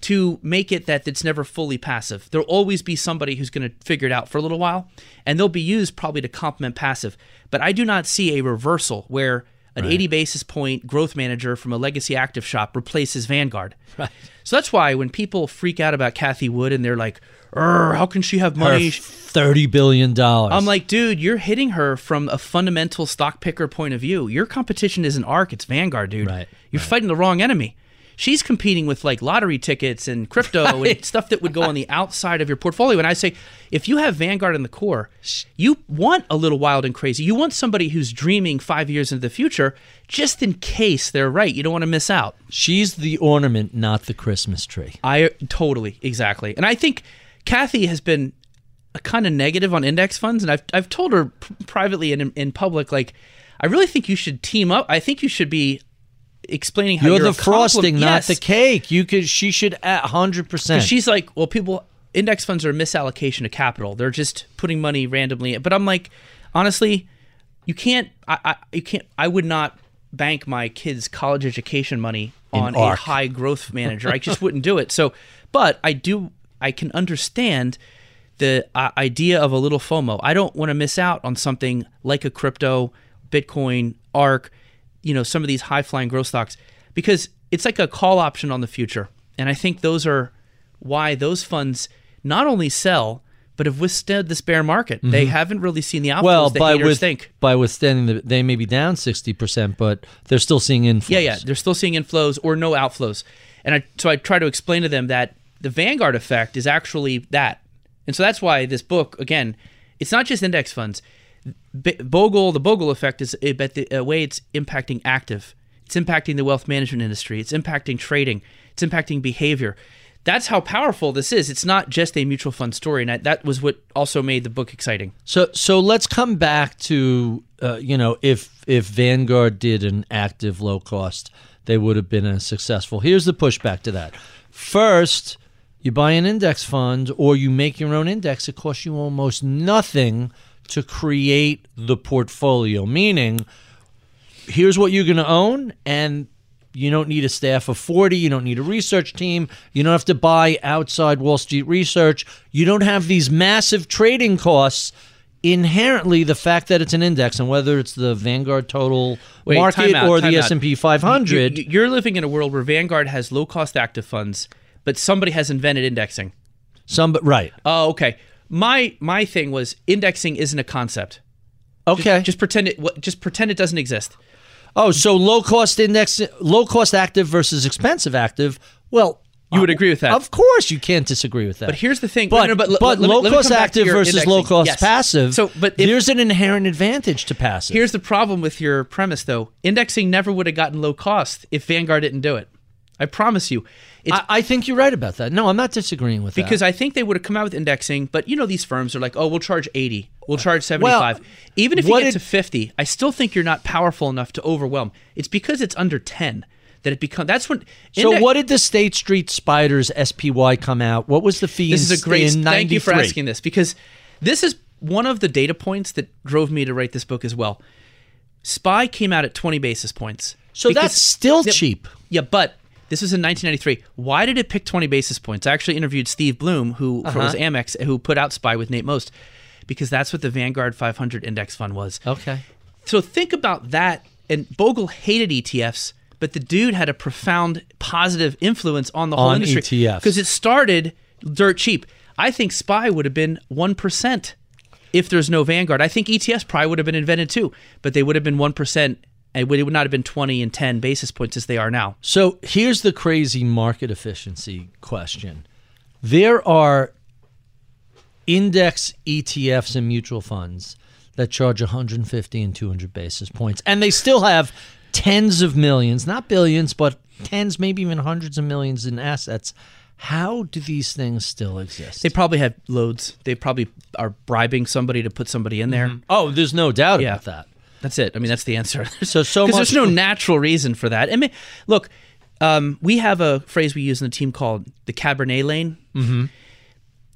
Speaker 3: to make it that it's never fully passive. There'll always be somebody who's going to figure it out for a little while, and they'll be used probably to complement passive. But I do not see a reversal where an 80 basis point growth manager from a legacy active shop replaces Vanguard. <laughs> Right. So that's why when people freak out about Cathie Wood and they're like, "Err, how can she have
Speaker 2: Her
Speaker 3: money?
Speaker 2: thirty billion dollars
Speaker 3: I'm like, dude, you're hitting her from a fundamental stock picker point of view. Your competition isn't ARK, it's Vanguard, dude.
Speaker 2: Right,
Speaker 3: You're fighting the wrong enemy. She's competing with like lottery tickets and crypto and stuff that would go on the outside of your portfolio. And I say, if you have Vanguard in the core, you want a little wild and crazy. You want somebody who's dreaming five years into the future, just in case they're right. You don't want to miss out.
Speaker 2: she's the ornament not the christmas tree
Speaker 3: I totally exactly, and I think Cathie has been a kind of negative on index funds, and I've I've told her p- privately and in, in public, like I really think you should team up. I think you should be explaining how
Speaker 2: you're,
Speaker 3: you're,
Speaker 2: the frosting not
Speaker 3: Yes.
Speaker 2: the cake you could she should at 100%
Speaker 3: 'Cause She's like, well, people index funds are a misallocation of capital. They're just putting money randomly. But I'm like, honestly, you can't. I, I you can't. I would not bank my kids' college education money on a high growth manager. I just wouldn't do it. So, but I do. I can understand the uh, idea of a little FOMO. I don't want to miss out on something like a crypto, Bitcoin, ARK, you know, some of these high flying growth stocks because it's like a call option on the future. And I think those are why those funds not only sell but have withstood this bear market. They haven't really seen the outflows
Speaker 2: Mm-hmm. well,
Speaker 3: that
Speaker 2: by
Speaker 3: haters
Speaker 2: with,
Speaker 3: think.
Speaker 2: by withstanding the, they may be down sixty percent, but they're still seeing inflows.
Speaker 3: Yeah, yeah, they're still seeing inflows or no outflows. And I so I try to explain to them that the Vanguard effect is actually that. And so that's why this book again, it's not just index funds. Bogle, the Bogle effect is but the uh, way it's impacting active. It's impacting the wealth management industry. It's impacting trading. It's impacting behavior. That's how powerful this is. It's not just a mutual fund story, and I, that was what also made the book exciting.
Speaker 2: So so let's come back to uh, you know if if Vanguard did an active low cost, they would have been as successful. Here's the pushback to that. First, you buy an index fund or you make your own index, it costs you almost nothing to create the portfolio. Meaning, here's what you're going to own, and you don't need a staff of 40. You don't need a research team. You don't have to buy outside Wall Street research. You don't have these massive trading costs. Inherently, the fact that it's an index, and whether it's the Vanguard Total
Speaker 3: Wait,
Speaker 2: Market
Speaker 3: out,
Speaker 2: or the. S&P 500,
Speaker 3: You- you- You're living in a world where Vanguard has low cost active funds, but somebody has invented indexing.
Speaker 2: some right?
Speaker 3: Oh, okay. My my thing was indexing isn't a concept.
Speaker 2: Okay.
Speaker 3: Just pretend it. Just pretend it doesn't exist.
Speaker 2: oh, so low cost index, low cost active versus expensive active. Well,
Speaker 3: You would agree with that.
Speaker 2: Of course, you can't disagree with that.
Speaker 3: But here's the thing.
Speaker 2: But,
Speaker 3: no, no,
Speaker 2: but,
Speaker 3: let
Speaker 2: low
Speaker 3: let
Speaker 2: cost
Speaker 3: come back to
Speaker 2: active versus
Speaker 3: indexing.
Speaker 2: low cost
Speaker 3: Yes.
Speaker 2: passive.
Speaker 3: So, but if-
Speaker 2: there's an inherent advantage to passive.
Speaker 3: Here's the problem with your premise, though. Indexing never would have gotten low cost if Vanguard didn't do it. I promise you.
Speaker 2: I, I think you're right about that. No, I'm not disagreeing with
Speaker 3: because
Speaker 2: that.
Speaker 3: Because I think they would have come out with indexing, but you know these firms are like, oh, we'll charge 80, we'll charge 75. Even if you get
Speaker 2: did-
Speaker 3: to 50, I still think you're not powerful enough to overwhelm. It's because it's under 10 that it becomes. That's when.
Speaker 2: So
Speaker 3: index-
Speaker 2: what did the State Street Spiders SPY come out? What was the fee?
Speaker 3: This
Speaker 2: in,
Speaker 3: is a great.
Speaker 2: in
Speaker 3: Thank you for asking this because this is one of the data points that drove me to write this book as well. Spy came out at 20 basis points.
Speaker 2: So
Speaker 3: Because-
Speaker 2: that's still cheap.
Speaker 3: Yeah, but this was in 1993. Why did it pick 20 basis points? I actually interviewed Steve Bloom, who
Speaker 2: Uh-huh.
Speaker 3: was Amex, who put out Spy with Nate Most, because that's what the Vanguard 500 index fund was.
Speaker 2: Okay.
Speaker 3: So think about that. And Bogle hated ETFs, but the dude had a profound positive influence on the whole
Speaker 2: On
Speaker 3: industry
Speaker 2: ETFs.
Speaker 3: because it started dirt cheap. I think Spy would have been one percent if there's no Vanguard. I think ETFs probably would have been invented too, but they would have been one percent, and it would not have been twenty and ten basis points as they are now.
Speaker 2: So here's the crazy market efficiency question. There are index ETFs and mutual funds that charge 150 and 200 basis points, and they still have tens of millions, not billions, but tens, maybe even hundreds of millions in assets. How do these things still exist?
Speaker 3: They probably have loads. They probably are bribing somebody to put somebody in there. Mm-hmm.
Speaker 2: oh, there's no doubt
Speaker 3: Yeah.
Speaker 2: about that.
Speaker 3: That's it. I mean, that's the answer. <laughs>
Speaker 2: So so
Speaker 3: because
Speaker 2: much
Speaker 3: there's no natural reason for that. I mean, look, um, we have a phrase we use in the team called the Cabernet lane. Mm-hmm.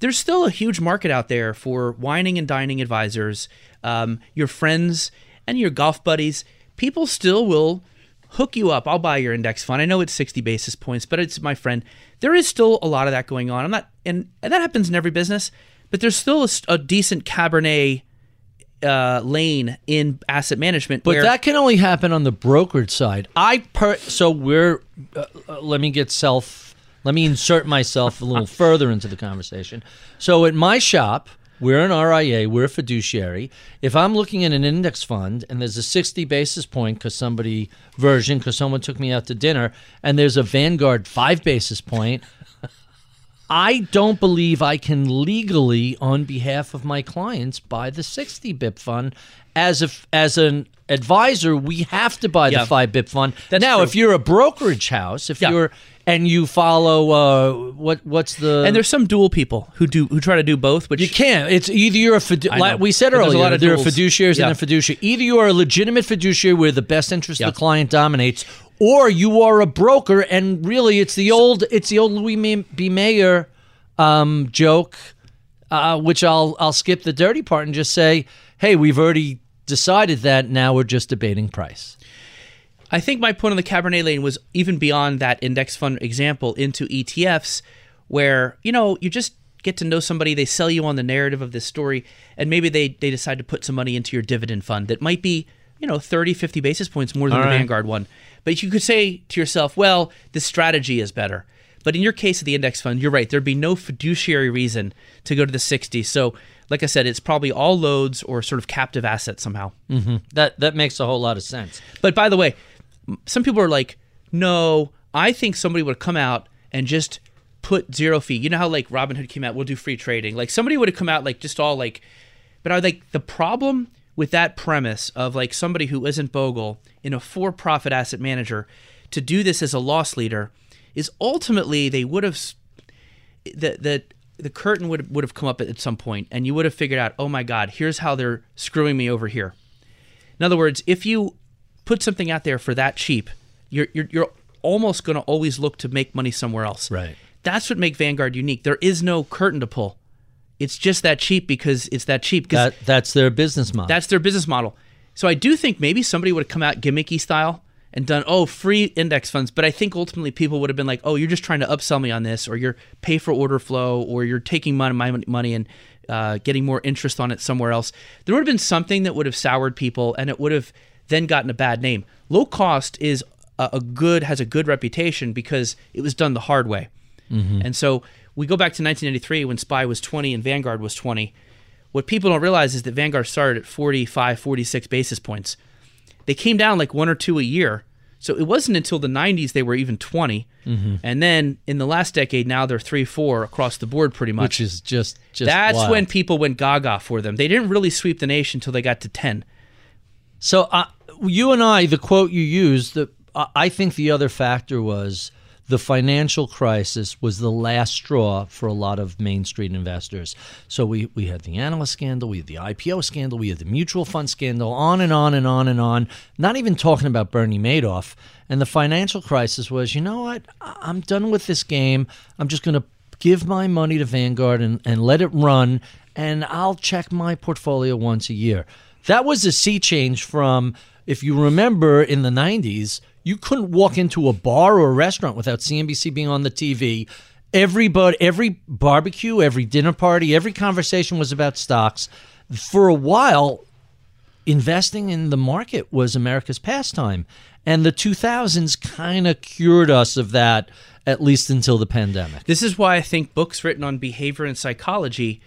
Speaker 3: There's still a huge market out there for whining and dining advisors, um, your friends and your golf buddies. People still will hook you up. I'll buy your index fund. I know it's 60 basis points, but it's my friend. There is still a lot of that going on. I'm not, and, and that happens in every business. But there's still a decent Cabernet uh, lane in asset management.
Speaker 2: But that can only happen on the brokerage side. I per so we're uh, uh, let me get self let me insert myself a little <laughs> further into the conversation. So at my shop, we're an RIA, we're a fiduciary. If I'm looking at an index fund and there's a 60 basis point because somebody version because someone took me out to dinner and there's a Vanguard 5 basis point I don't believe I can legally, on behalf of my clients, buy the 60 BIP fund. As a, as an advisor, we have to buy
Speaker 3: Yeah.
Speaker 2: the 5 BIP fund.
Speaker 3: That's
Speaker 2: now,
Speaker 3: true.
Speaker 2: if you're a brokerage house, if
Speaker 3: Yeah.
Speaker 2: you're and you follow uh, what what's the
Speaker 3: and there's some dual people who do who try to do both, but
Speaker 2: you can't. It's either you're a fidu- like we said
Speaker 3: there's a lot of
Speaker 2: there are fiduciaries
Speaker 3: Yeah.
Speaker 2: and a fiduciary. Either you are a legitimate fiduciary where the best interest of the client dominates, or you are a broker, and really it's the old it's the old Louis May- B. Mayer um, joke, uh, which I'll I'll skip the dirty part and just say, hey, we've already decided that. Now we're just debating price.
Speaker 3: I think my point on the Cabernet lane was even beyond that index fund example into ETFs, where you know you just get to know somebody, they sell you on the narrative of this story, and maybe they they decide to put some money into your dividend fund that might be you know 30, 50 basis points more than
Speaker 2: All
Speaker 3: the
Speaker 2: right.
Speaker 3: Vanguard one. But you could say to yourself, well, this strategy is better. But in your case of the index fund, you're right. There'd be no fiduciary reason to go to the 60. So, like I said, it's probably all loads or sort of captive assets somehow. Mm-hmm.
Speaker 2: That that makes a whole lot of sense.
Speaker 3: But by the way, some people are like, no, I think somebody would come out and just put zero fee. You know how like Robinhood came out, we'll do free trading. Like somebody would have come out like just all like, but I like the problem with that premise of like somebody who isn't Bogle in a for-profit asset manager to do this as a loss leader is ultimately they would have the the the curtain would would have come up at some point and you would have figured out, oh my God, here's how they're screwing me over here. In other words, if you put something out there for that cheap, you're you're, you're almost going to always look to make money somewhere else.
Speaker 2: Right.
Speaker 3: That's what makes Vanguard unique. There is no curtain to pull. It's just that cheap because it's that cheap.
Speaker 2: That that's their business model.
Speaker 3: that's their business model. So I do think maybe somebody would have come out gimmicky style and done oh free index funds, but I think ultimately people would have been like, oh, you're just trying to upsell me on this, or you're pay for order flow, or you're taking my money and uh, getting more interest on it somewhere else. There would have been something that would have soured people, and it would have then gotten a bad name. Low cost is a, a good has a good reputation because it was done the hard way. And so we go back to 1993 when SPY was 20 and Vanguard was 20. What people don't realize is that Vanguard started at 45, 46 basis points. They came down like one or two a year. So it wasn't until the 90s they were even 20. And then in the last decade, now they're 3, 4 across the board pretty much.
Speaker 2: which is just just
Speaker 3: That's
Speaker 2: wild.
Speaker 3: when people went gaga for them. They didn't really sweep the nation until they got to 10.
Speaker 2: So uh, you and I, the quote you used, the, I think the other factor was the financial crisis was the last straw for a lot of Main Street investors. So we, we had the analyst scandal, we had the IPO scandal, we had the mutual fund scandal, on and on and on and on. Not even talking about Bernie Madoff. And the financial crisis was, you know what? I'm done with this game. I'm just going to give my money to Vanguard and, and let it run, and I'll check my portfolio once a year. That was a sea change from, if you remember in the 90s, you couldn't walk into a bar or a restaurant without CNBC being on the TV. Everybody, every barbecue, every dinner party, every conversation was about stocks. For a while, investing in the market was America's pastime. And the 2000s kind of cured us of that, at least until the pandemic.
Speaker 3: This is why I think books written on behavior and psychology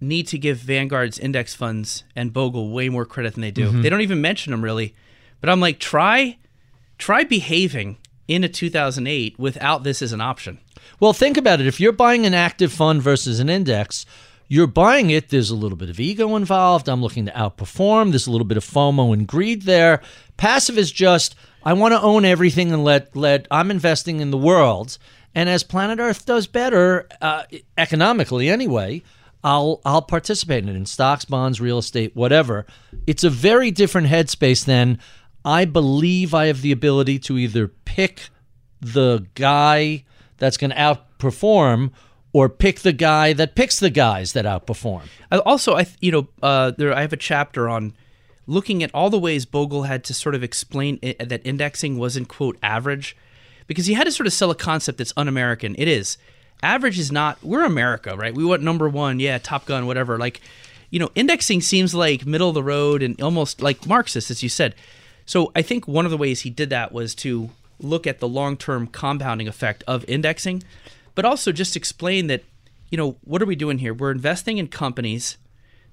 Speaker 3: need to give Vanguard's index funds and Bogle way more credit than they do.
Speaker 2: Mm-hmm.
Speaker 3: They don't even mention them really. But I'm like, try try behaving in a 2008 without this as an option.
Speaker 2: Well, think about it. If you're buying an active fund versus an index, you're buying it. There's a little bit of ego involved. I'm looking to outperform. There's a little bit of FOMO and greed there. Passive is just I want to own everything and let let I'm investing in the world. And as Planet Earth does better uh, economically, anyway, I'll I'll participate in it in stocks, bonds, real estate, whatever. It's a very different headspace than I believe I have the ability to either pick the guy that's going to outperform or pick the guy that picks the guys that outperform.
Speaker 3: Also, I you know uh, there I have a chapter on looking at all the ways Bogle had to sort of explain i that indexing wasn't quote average, because he had to sort of sell a concept that's un-American. It is average is not. We're America, right? We want number one, yeah, Top Gun, whatever. Like, you know, indexing seems like middle of the road and almost like Marxist, as you said. So I think one of the ways he did that was to look at the long-term compounding effect of indexing, but also just explain that, you know, what are we doing here? We're investing in companies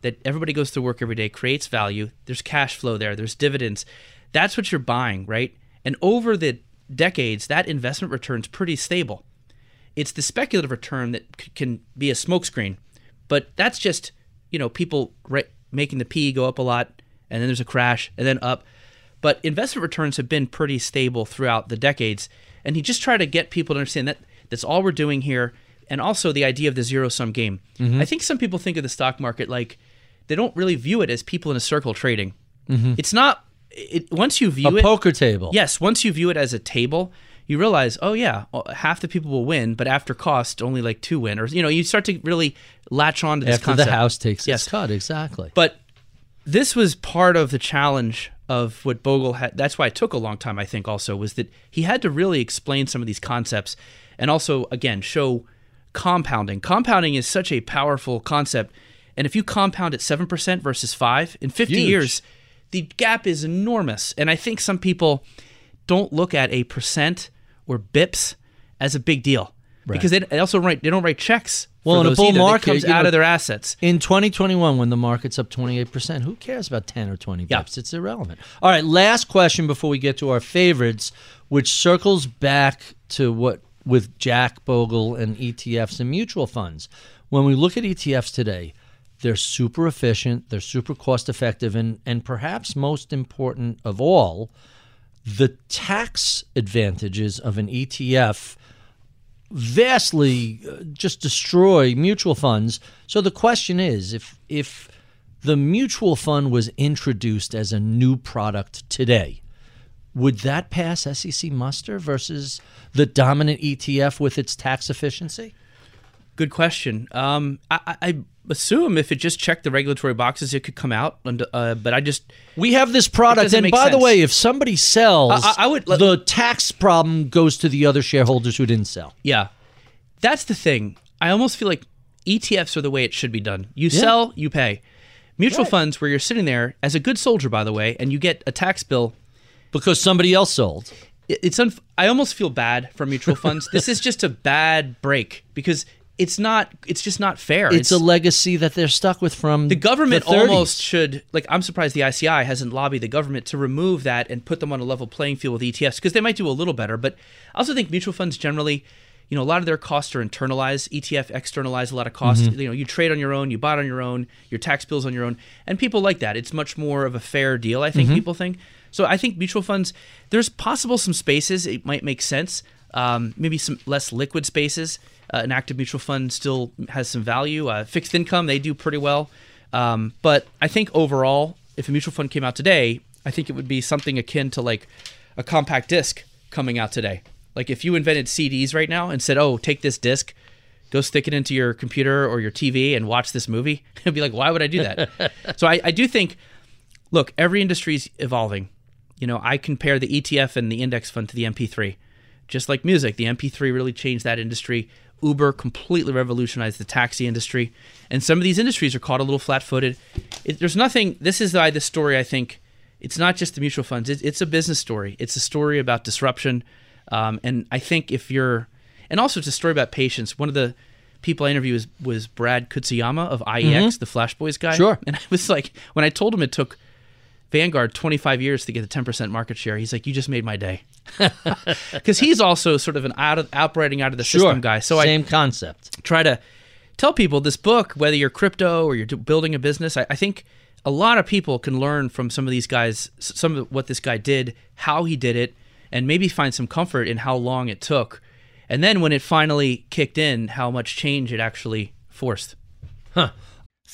Speaker 3: that everybody goes to work every day, creates value. There's cash flow there. There's dividends. That's what you're buying, right? And over the decades, that investment return's pretty stable. It's the speculative return that c- can be a smokescreen, but that's just you know people ra- making the P go up a lot, and then there's a crash, and then up. But investment returns have been pretty stable throughout the decades, and he just tried to get people to understand that that's all we're doing here, and also the idea of the zero sum game. Mm-hmm. I think some people think of the stock market like they don't really view it as people in a circle trading. Mm-hmm. It's not. It, once you view
Speaker 2: A
Speaker 3: it,
Speaker 2: poker table.
Speaker 3: Yes, once you view it as a table, you realize, oh yeah, oh, half the people will win, but after cost, only like two win. Or you know, you start to really latch on to this
Speaker 2: After
Speaker 3: concept.
Speaker 2: the house takes
Speaker 3: Yes.
Speaker 2: its cut, exactly.
Speaker 3: But this was part of the challenge of what Bogle had. That's why it took a long time, I think, also, was that he had to really explain some of these concepts and also, again, show compounding. Compounding is such a powerful concept. And if you compound at 7% versus 5 in 50
Speaker 2: Huge.
Speaker 3: years, the gap is enormous. And I think some people don't look at a percent or bips as a big deal. Because they, they also write they don't write checks.
Speaker 2: Well, in a bull
Speaker 3: either.
Speaker 2: market,
Speaker 3: comes out
Speaker 2: know-
Speaker 3: of their assets.
Speaker 2: In 2021, when the market's up 28%, who cares about 10 or 20
Speaker 3: Yeah.
Speaker 2: bips? It's irrelevant. All right, last question before we get to our favorites, which circles back to what with Jack Bogle and ETFs and mutual funds. When we look at ETFs today, they're super efficient, they're super cost effective, and, and perhaps most important of all, the tax advantages of an ETF vastly uh, just destroy mutual funds. So the question is if if the mutual fund was introduced as a new product today, would that pass SEC muster versus the dominant ETF with its tax efficiency?
Speaker 3: Good question. Um, I, I assume if it just checked the regulatory boxes, it could come out. Uh, but I just
Speaker 2: we have this product, and by sense. the way, if somebody sells, I, I would let, the tax problem goes to the other shareholders who didn't sell.
Speaker 3: Yeah, that's the thing. I almost feel like ETFs are the way it should be done. You yeah. sell, you pay. Mutual right. funds, where you're sitting there as a good soldier, by the way, and you get a tax bill
Speaker 2: because somebody else sold.
Speaker 3: It's unf- I almost feel bad for mutual funds. this is just a bad break because it's not it's just not fair.
Speaker 2: It's, it's, a legacy that they're stuck with from
Speaker 3: the government
Speaker 2: the
Speaker 3: almost should like I'm surprised the ICI hasn't lobbied the government to remove that and put them on a level playing field with ETFs because they might do a little better, but I also think mutual funds generally you know, a lot of their costs are internalized. ETF externalize a lot of costs. Mm-hmm. You know, you trade on your own, you buy on your own, your tax bills on your own, and people like that. It's much more of a fair deal. I think mm-hmm. people think. So I think mutual funds. There's possible some spaces it might make sense. Um, maybe some less liquid spaces. Uh, an active mutual fund still has some value. Uh, fixed income they do pretty well. Um, but I think overall, if a mutual fund came out today, I think it would be something akin to like a compact disc coming out today. Like if you invented CDs right now and said, "Oh, take this disc, go stick it into your computer or your TV and watch this movie," <laughs> it'd be like, "Why would I do that?" <laughs> so I, I do think, look, every industry is evolving. You know, I compare the ETF and the index fund to the MP3. Just like music, the MP3 really changed that industry. Uber completely revolutionized the taxi industry, and some of these industries are caught a little flat-footed. There's nothing. This is why the story. I think it's not just the mutual funds. It, it's a business story. It's a story about disruption um, and I think if you're, and also it's a story about patience. One of the people I interviewed was, was Brad Katsuyama of IEX, mm-hmm. the Flash Boys guy.
Speaker 2: Sure.
Speaker 3: And I was like, when I told him it took Vanguard 25 years to get the 10% market share, he's like, you just made my day. <laughs> Because he's also sort of an out of, operating out of the
Speaker 2: sure.
Speaker 3: system guy.
Speaker 2: So Same I concept.
Speaker 3: Try to tell people this book, whether you're crypto or you're building a business, I, I think a lot of people can learn from some of these guys, some of what this guy did, how he did it, and maybe find some comfort in how long it took. And then when it finally kicked in, how much change it actually forced.
Speaker 2: Huh.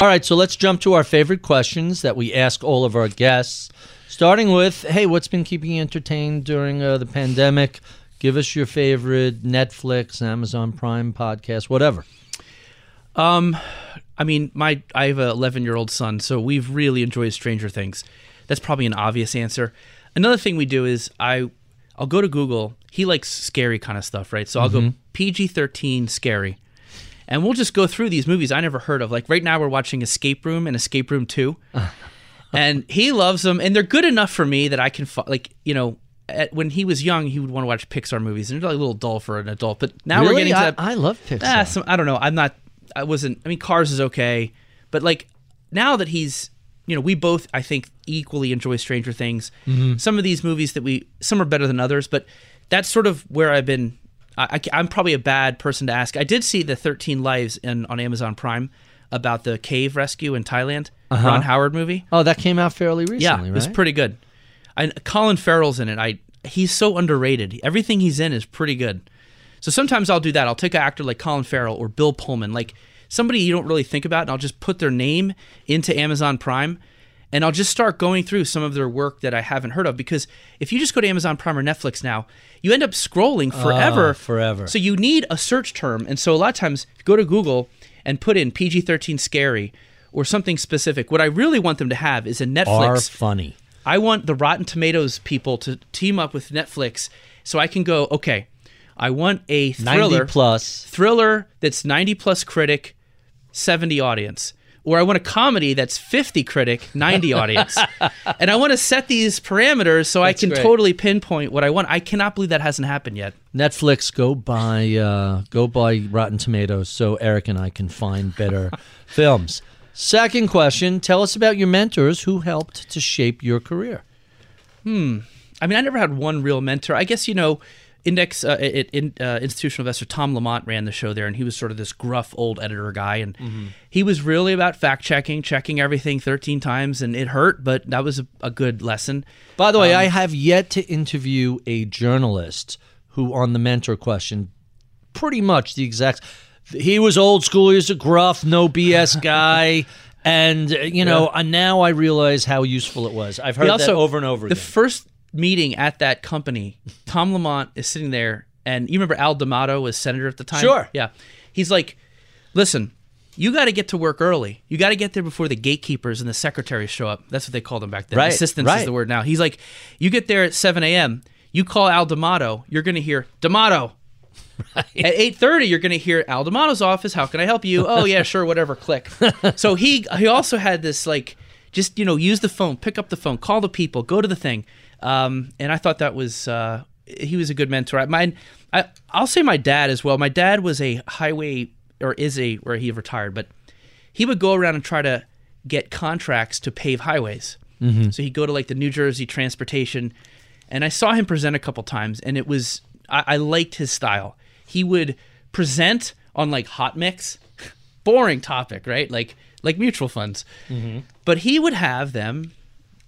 Speaker 2: All right, so let's jump to our favorite questions that we ask all of our guests. Starting with, hey, what's been keeping you entertained during uh, the pandemic? Give us your favorite Netflix, Amazon Prime podcast, whatever.
Speaker 3: Um, I mean, my I have an 11 year old son, so we've really enjoyed Stranger Things. That's probably an obvious answer. Another thing we do is I I'll go to Google. He likes scary kind of stuff, right? So I'll
Speaker 2: Mm-hmm.
Speaker 3: go PG 13 scary. And we'll just go through these movies I never heard of. Like right now, we're watching Escape Room and Escape Room 2. <laughs> and he loves them. And they're good enough for me that I can, like, you know, at, when he was young, he would want to watch Pixar movies. And they're like a little dull for an adult. But now we're getting to
Speaker 2: I,
Speaker 3: that.
Speaker 2: I love Pixar.
Speaker 3: Ah, some, I don't know. I'm not. I wasn't. I mean, Cars is okay, but like now that he's, you know, we both I think equally enjoy Stranger Things. Some of these movies that we some are better than others, but that's sort of where I've been. I, am probably a bad person to ask. I did see the 13 Lives in, on Amazon Prime about the cave rescue in Thailand, uh-huh. Ron Howard movie.
Speaker 2: oh, that came out fairly recently,
Speaker 3: Yeah,
Speaker 2: right?
Speaker 3: it was pretty good. I, Colin Farrell's in it. I he's so underrated. Everything he's in is pretty good. So sometimes I'll do that. I'll take an actor like Colin Farrell or Bill Pullman, like somebody you don't really think about, and I'll just put their name into Amazon Prime, and I'll just start going through some of their work that I haven't heard of. Because if you just go to Amazon Prime or Netflix now, you end up scrolling forever.
Speaker 2: Ah, forever.
Speaker 3: So you need a search term, and so a lot of times if you go to Google and put in PG-13 scary or something specific. What I really want them to have is a Netflix
Speaker 2: Are funny.
Speaker 3: I want the Rotten Tomatoes people to team up with Netflix so I can go, okay, I want a thriller
Speaker 2: 90 plus.
Speaker 3: thriller that's 90 plus critic, 70 audience. Or I want a comedy that's 50 critic, 90 <laughs> audience. and I want to set these parameters so I can
Speaker 2: great.
Speaker 3: totally pinpoint what I want. I cannot believe that hasn't happened yet.
Speaker 2: Netflix, go buy uh, go buy Rotten Tomatoes so Eric and I can find better <laughs> films. Second question: Tell us about your mentors who helped to shape your career. Hmm.
Speaker 3: I mean, I never had one real mentor. I guess you know, Index uh, it, in, uh, institutional investor Tom Lamont ran the show there, and he was sort of this gruff old editor guy, and he was really about fact checking, checking everything thirteen times, and it hurt, but that was a, a good lesson.
Speaker 2: By the
Speaker 3: Um,
Speaker 2: way, I have yet to interview a journalist who, on the mentor question, pretty much the exact. He was old school. He was a gruff, no BS <laughs> guy. And, uh, you know, uh, now I realize how useful it was. I've heard
Speaker 3: He
Speaker 2: that over and over
Speaker 3: The
Speaker 2: again.
Speaker 3: first meeting at that company, Tom Lamont is sitting there, and you remember Al D'Amato was senator at the time.
Speaker 2: Sure.
Speaker 3: Yeah, he's like, listen. You got to get to work early. You got to get there before the gatekeepers and the secretaries show up. That's what they called them back then.
Speaker 2: Right,
Speaker 3: Assistants
Speaker 2: right.
Speaker 3: is the word now. He's like, you get there at 7 a.m. You call Al D'Amato. You're going to hear D'Amato. <laughs> At 8:30, you're going to hear Al D'Amato's office. How can I help you? Oh yeah, sure, whatever. Click. <laughs> so he he also had this like just you know use the phone, pick up the phone, call the people, go to the thing. Um, and I thought that was uh, he was a good mentor. I, mine, I I'll say my dad as well. My dad was a highway or is a where he retired, but he would go around and try to get contracts to pave highways. So he'd go to like the New Jersey Transportation, and I saw him present a couple times, and it was I, I liked his style. He would present on like hot mix, <laughs> boring topic, right? Like like mutual funds, but he would have them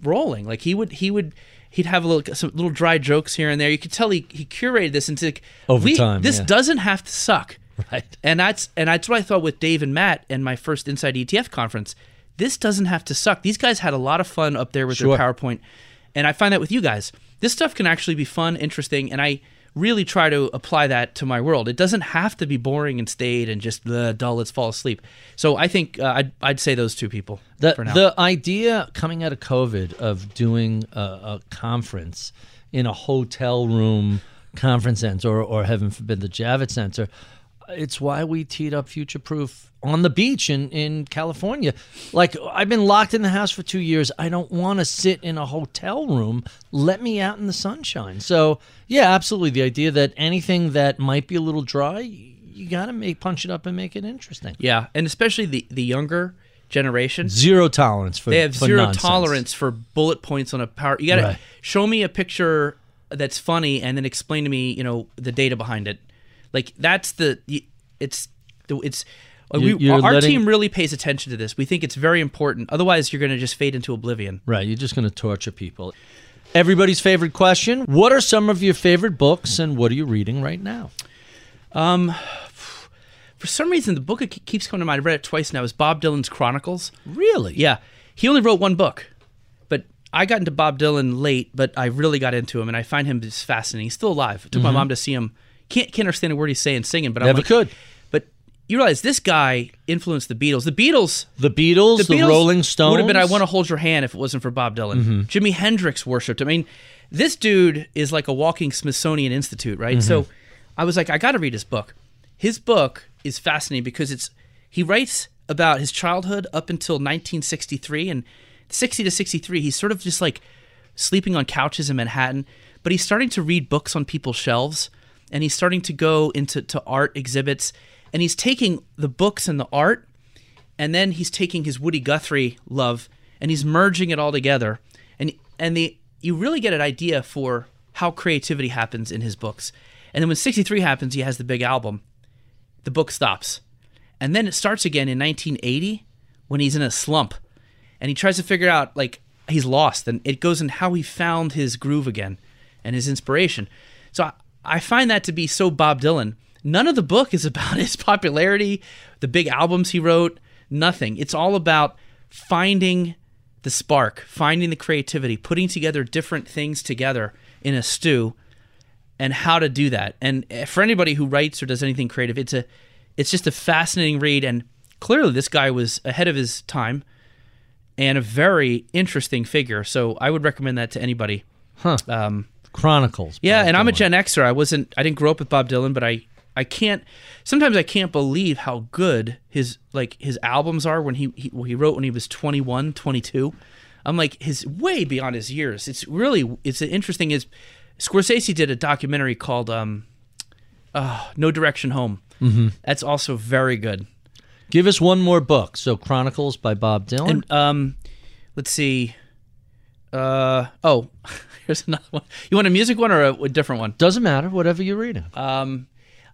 Speaker 3: rolling. Like he would he would he'd have a little some little dry jokes here and there. You could tell he he curated this into like,
Speaker 2: Over
Speaker 3: we-
Speaker 2: time,
Speaker 3: This
Speaker 2: yeah.
Speaker 3: doesn't have to suck. <laughs>
Speaker 2: Right.
Speaker 3: And that's and that's what I thought with Dave and Matt and my first Inside ETF conference. This doesn't have to suck. These guys had a lot of fun up there with
Speaker 2: Sure.
Speaker 3: their PowerPoint. And I find that with you guys. This stuff can actually be fun, interesting, and I really try to apply that to my world. It doesn't have to be boring and staid and just uh, dull. Let's fall asleep. So I think uh, I'd, I'd say those two people
Speaker 2: The,
Speaker 3: for now.
Speaker 2: the idea coming out of COVID of doing a, a conference in a hotel room conference center or, or heaven forbid the Javits Center, it's why we teed up Future Proof on the beach in, in California. Like, I've been locked in the house for two years. I don't want to sit in a hotel room. Let me out in the sunshine. So, yeah, absolutely. The idea that anything that might be a little dry, you got to make punch it up and make it interesting.
Speaker 3: yeah, and especially the, the younger generation.
Speaker 2: Zero tolerance for
Speaker 3: They have
Speaker 2: for
Speaker 3: zero
Speaker 2: nonsense.
Speaker 3: tolerance for bullet points on a power. You got to
Speaker 2: Right.
Speaker 3: show me a picture that's funny and then explain to me, you know, the data behind it. Like that's the it's it's uh,
Speaker 2: You-
Speaker 3: we, our
Speaker 2: letting-
Speaker 3: team really pays attention to this. We think it's very important. Otherwise, you're going to just fade into oblivion.
Speaker 2: Right, you're just going to torture people. Everybody's favorite question What are some of your favorite books and what are you reading right now?
Speaker 3: Um, <sighs> For some reason, the book that keeps coming to mind. I've read it twice now. Is Bob Dylan's Chronicles.
Speaker 2: Really?
Speaker 3: Yeah, he only wrote one book, but I got into Bob Dylan late, but I really got into him, and I find him just fascinating. He's still alive. I took my mom to see him. Can't can't understand a word he's saying singing, but I'm
Speaker 2: Never
Speaker 3: like,
Speaker 2: could.
Speaker 3: But you realize this guy influenced the Beatles. The Beatles
Speaker 2: The Beatles, the,
Speaker 3: Beatles
Speaker 2: Rolling Stones.
Speaker 3: would have been "I Want to Hold Your Hand" if it wasn't for Bob Dylan.
Speaker 2: Mm-hmm.
Speaker 3: Jimi Hendrix worshipped. I mean, this dude is like a walking Smithsonian Institute, right?
Speaker 2: Mm-hmm.
Speaker 3: So, I was like, I got to read his book. His book is fascinating because it's he writes about his childhood up until 1963 and 60 to 63. He's sort of just like sleeping on couches in Manhattan, but he's starting to read books on people's shelves and he's starting to go into to art exhibits and he's taking the books and the art and then he's taking his Woody Guthrie love and he's merging it all together. And and the you really get an idea for how creativity happens in his books. And then when 63 happens, he has the big album. The book stops. And then it starts again in 1980 when he's in a slump and he tries to figure out like he's lost and it goes in how he found his groove again and his inspiration. So I, find that to be so Bob Dylan. None of the book is about <laughs> his popularity, the big albums he wrote, nothing. It's all about finding the spark, finding the creativity, putting together different things together in a stew and how to do that. And eh, for anybody who writes or does anything creative, it's a it's just a fascinating read and clearly this guy was ahead of his time and a very interesting figure. So I would recommend that to anybody.
Speaker 2: Huh.
Speaker 3: Um,
Speaker 2: Chronicles.
Speaker 3: yeah,
Speaker 2: Bob
Speaker 3: and I'm a Gen Xer. I wasn't I didn't grow up with Bob Dylan, but I I can't sometimes I can't believe how good his like his albums are when he he, well, he wrote when he was 21, 22. I'm like his way beyond his years. It's really it's interesting is Scorsese did a documentary called um uh, No Direction Home. Mm-hmm. That's also very good.
Speaker 2: Give us one more book. So Chronicles by Bob Dylan.
Speaker 3: And um, let's see. Uh oh, <laughs> <laughs> here's another one. You want a music one or a, a different one?
Speaker 2: Doesn't matter. Whatever you're reading.
Speaker 3: Um,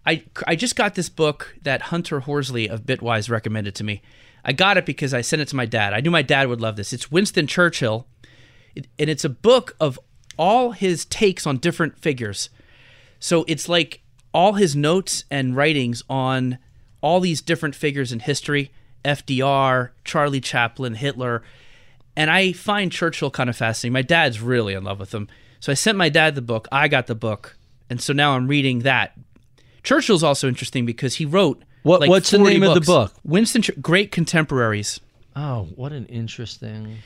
Speaker 3: I I just got this book that Hunter Horsley of Bitwise recommended to me. I got it because I sent it to my dad. I knew my dad would love this. It's Winston Churchill, it, and it's a book of all his takes on different figures. So it's like all his notes and writings on all these different figures in history FDR, Charlie Chaplin, Hitler. And I find Churchill kind of fascinating. My dad's really in love with him. So I sent my dad the book. I got the book. And so now I'm reading that. Churchill's also interesting because he wrote.
Speaker 2: What-
Speaker 3: like
Speaker 2: what's the
Speaker 3: 40
Speaker 2: name of the book?
Speaker 3: Winston, Chur- Great Contemporaries.
Speaker 2: Oh, what an interesting.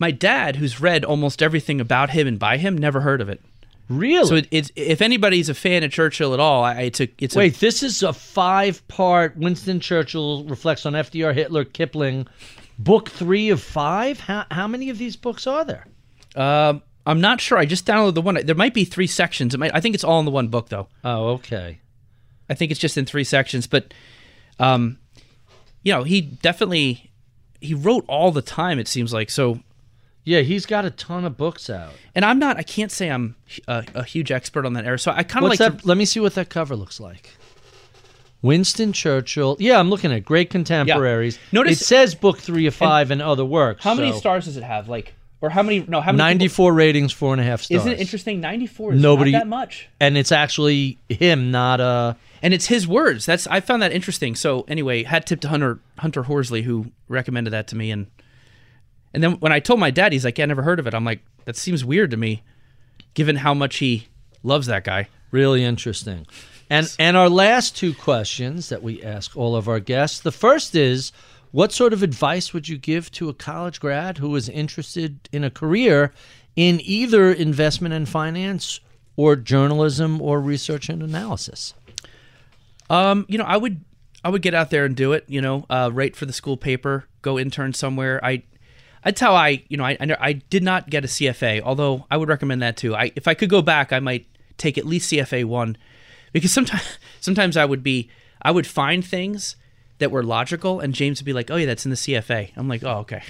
Speaker 3: My dad, who's read almost everything about him and by him, never heard of it.
Speaker 2: Really?
Speaker 3: So it, it's if anybody's a fan of Churchill at all, I, it's a it's
Speaker 2: Wait, this is a five-part. Winston Churchill reflects on FDR, Hitler, Kipling. Book three of five. How how many of these books are there?
Speaker 3: Um, I'm not sure. I just downloaded the one. There might be three sections. It might, I think it's all in the one book though.
Speaker 2: Oh, okay.
Speaker 3: I think it's just in three sections, but um, you know, he definitely he wrote all the time. It seems like so.
Speaker 2: Yeah, he's got a ton of books out.
Speaker 3: And I'm not. I can't say I'm a, a huge expert on that era. So I kind of like
Speaker 2: that?
Speaker 3: to.
Speaker 2: Let me see what that cover looks like. Winston Churchill. Yeah, I'm looking at Great Contemporaries.
Speaker 3: Notice-
Speaker 2: it says book three of five and, other works.
Speaker 3: How many stars does it have? Like, or how many? No, how many? people-
Speaker 2: 94 ratings, four and a half stars.
Speaker 3: Isn't it interesting? 94 is
Speaker 2: Nobody-
Speaker 3: not that much.
Speaker 2: And it's actually him, not uh
Speaker 3: and it's his words. That's I found that interesting. So anyway, hat tip to Hunter Hunter Horsley who recommended that to me, and and then when I told my dad, he's like, "Yeah, I never heard of it." I'm like, "That seems weird to me, given how much he loves that guy."
Speaker 2: Really interesting. And and our last two questions that we ask all of our guests. The first is what sort of advice would you give to a college grad who is interested in a career in either investment and finance or journalism or research and analysis?
Speaker 3: Um, you know, I would I would get out there and do it. You know, uh, write for the school paper, go intern somewhere. I that's how I you know I, I I did not get a CFA, although I would recommend that too. I if I could go back, I might take at least CFA one, because sometimes <laughs> sometimes I would be I would find things that were logical, and James would be like, "Oh yeah, that's in the CFA." I'm like, "Oh okay."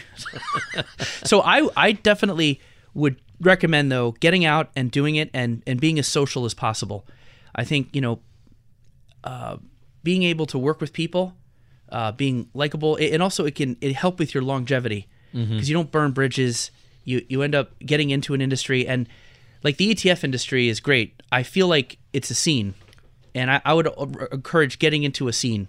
Speaker 3: <laughs> so I I definitely would recommend though getting out and doing it and and being as social as possible. I think you know being able to work with people, uh, being likable, a- and also it can it help with your longevity because you don't burn bridges. You you end up getting into an industry and like the ETF industry is great. I feel like it's a scene, and I, I would uh, encourage getting into a scene.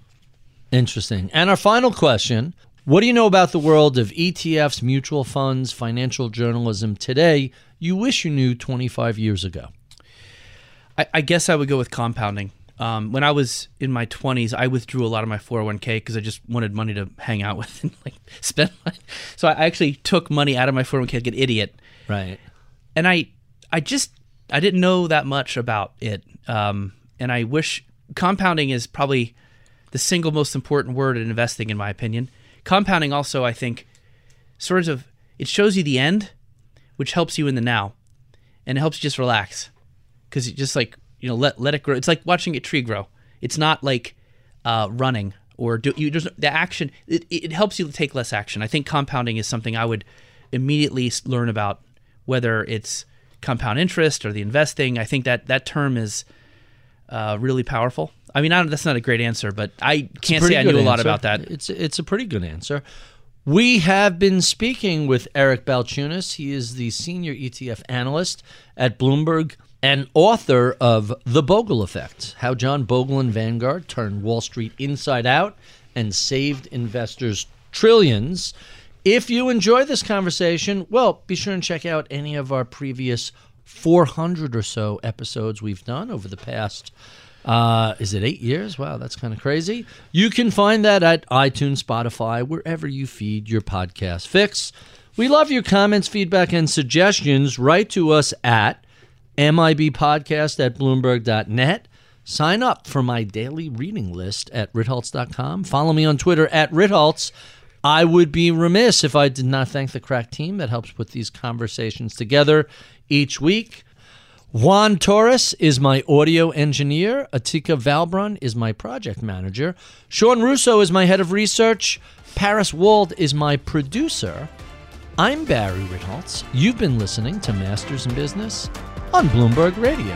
Speaker 2: Interesting. And our final question What do you know about the world of ETFs, mutual funds, financial journalism today you wish you knew 25 years ago?
Speaker 3: I, I guess I would go with compounding. Um, when I was in my 20s, I withdrew a lot of my 401k because I just wanted money to hang out <laughs> with and like spend money. <laughs> So I actually took money out of my 401k like an idiot.
Speaker 2: Right.
Speaker 3: And I, I just, I didn't know that much about it. Um, and I wish compounding is probably the single most important word in investing, in my opinion. Compounding also, I think, sort of, it shows you the end, which helps you in the now, and it helps you just relax because you just like you know let let it grow. It's like watching a tree grow. It's not like uh, running or do you just the action. It, it helps you take less action. I think compounding is something I would immediately learn about, whether it's compound interest or the investing. I think that that term is uh, really powerful. I mean, I don't, that's not a great answer, but I can't say I knew a lot about that.
Speaker 2: It's it's a pretty good answer. We have been speaking with Eric Balchunas. He is the senior ETF analyst at Bloomberg and author of The Bogle Effect: How John Bogle and Vanguard Turned Wall Street Inside Out and Saved Investors Trillions. If you enjoy this conversation, well, be sure and check out any of our previous 400 or so episodes we've done over the past uh, is it eight years? Wow, that's kind of crazy. You can find that at iTunes, Spotify, wherever you feed your podcast fix. We love your comments, feedback, and suggestions. Write to us at MIBpodcast at Bloomberg.net. Sign up for my daily reading list at Ritholtz.com. Follow me on Twitter at Ritholtz. I would be remiss if I did not thank the crack team that helps put these conversations together each week. Juan Torres is my audio engineer. Atika Valbrun is my project manager. Sean Russo is my head of research. Paris Wald is my producer. I'm Barry Ritholtz. You've been listening to Masters in Business on Bloomberg Radio.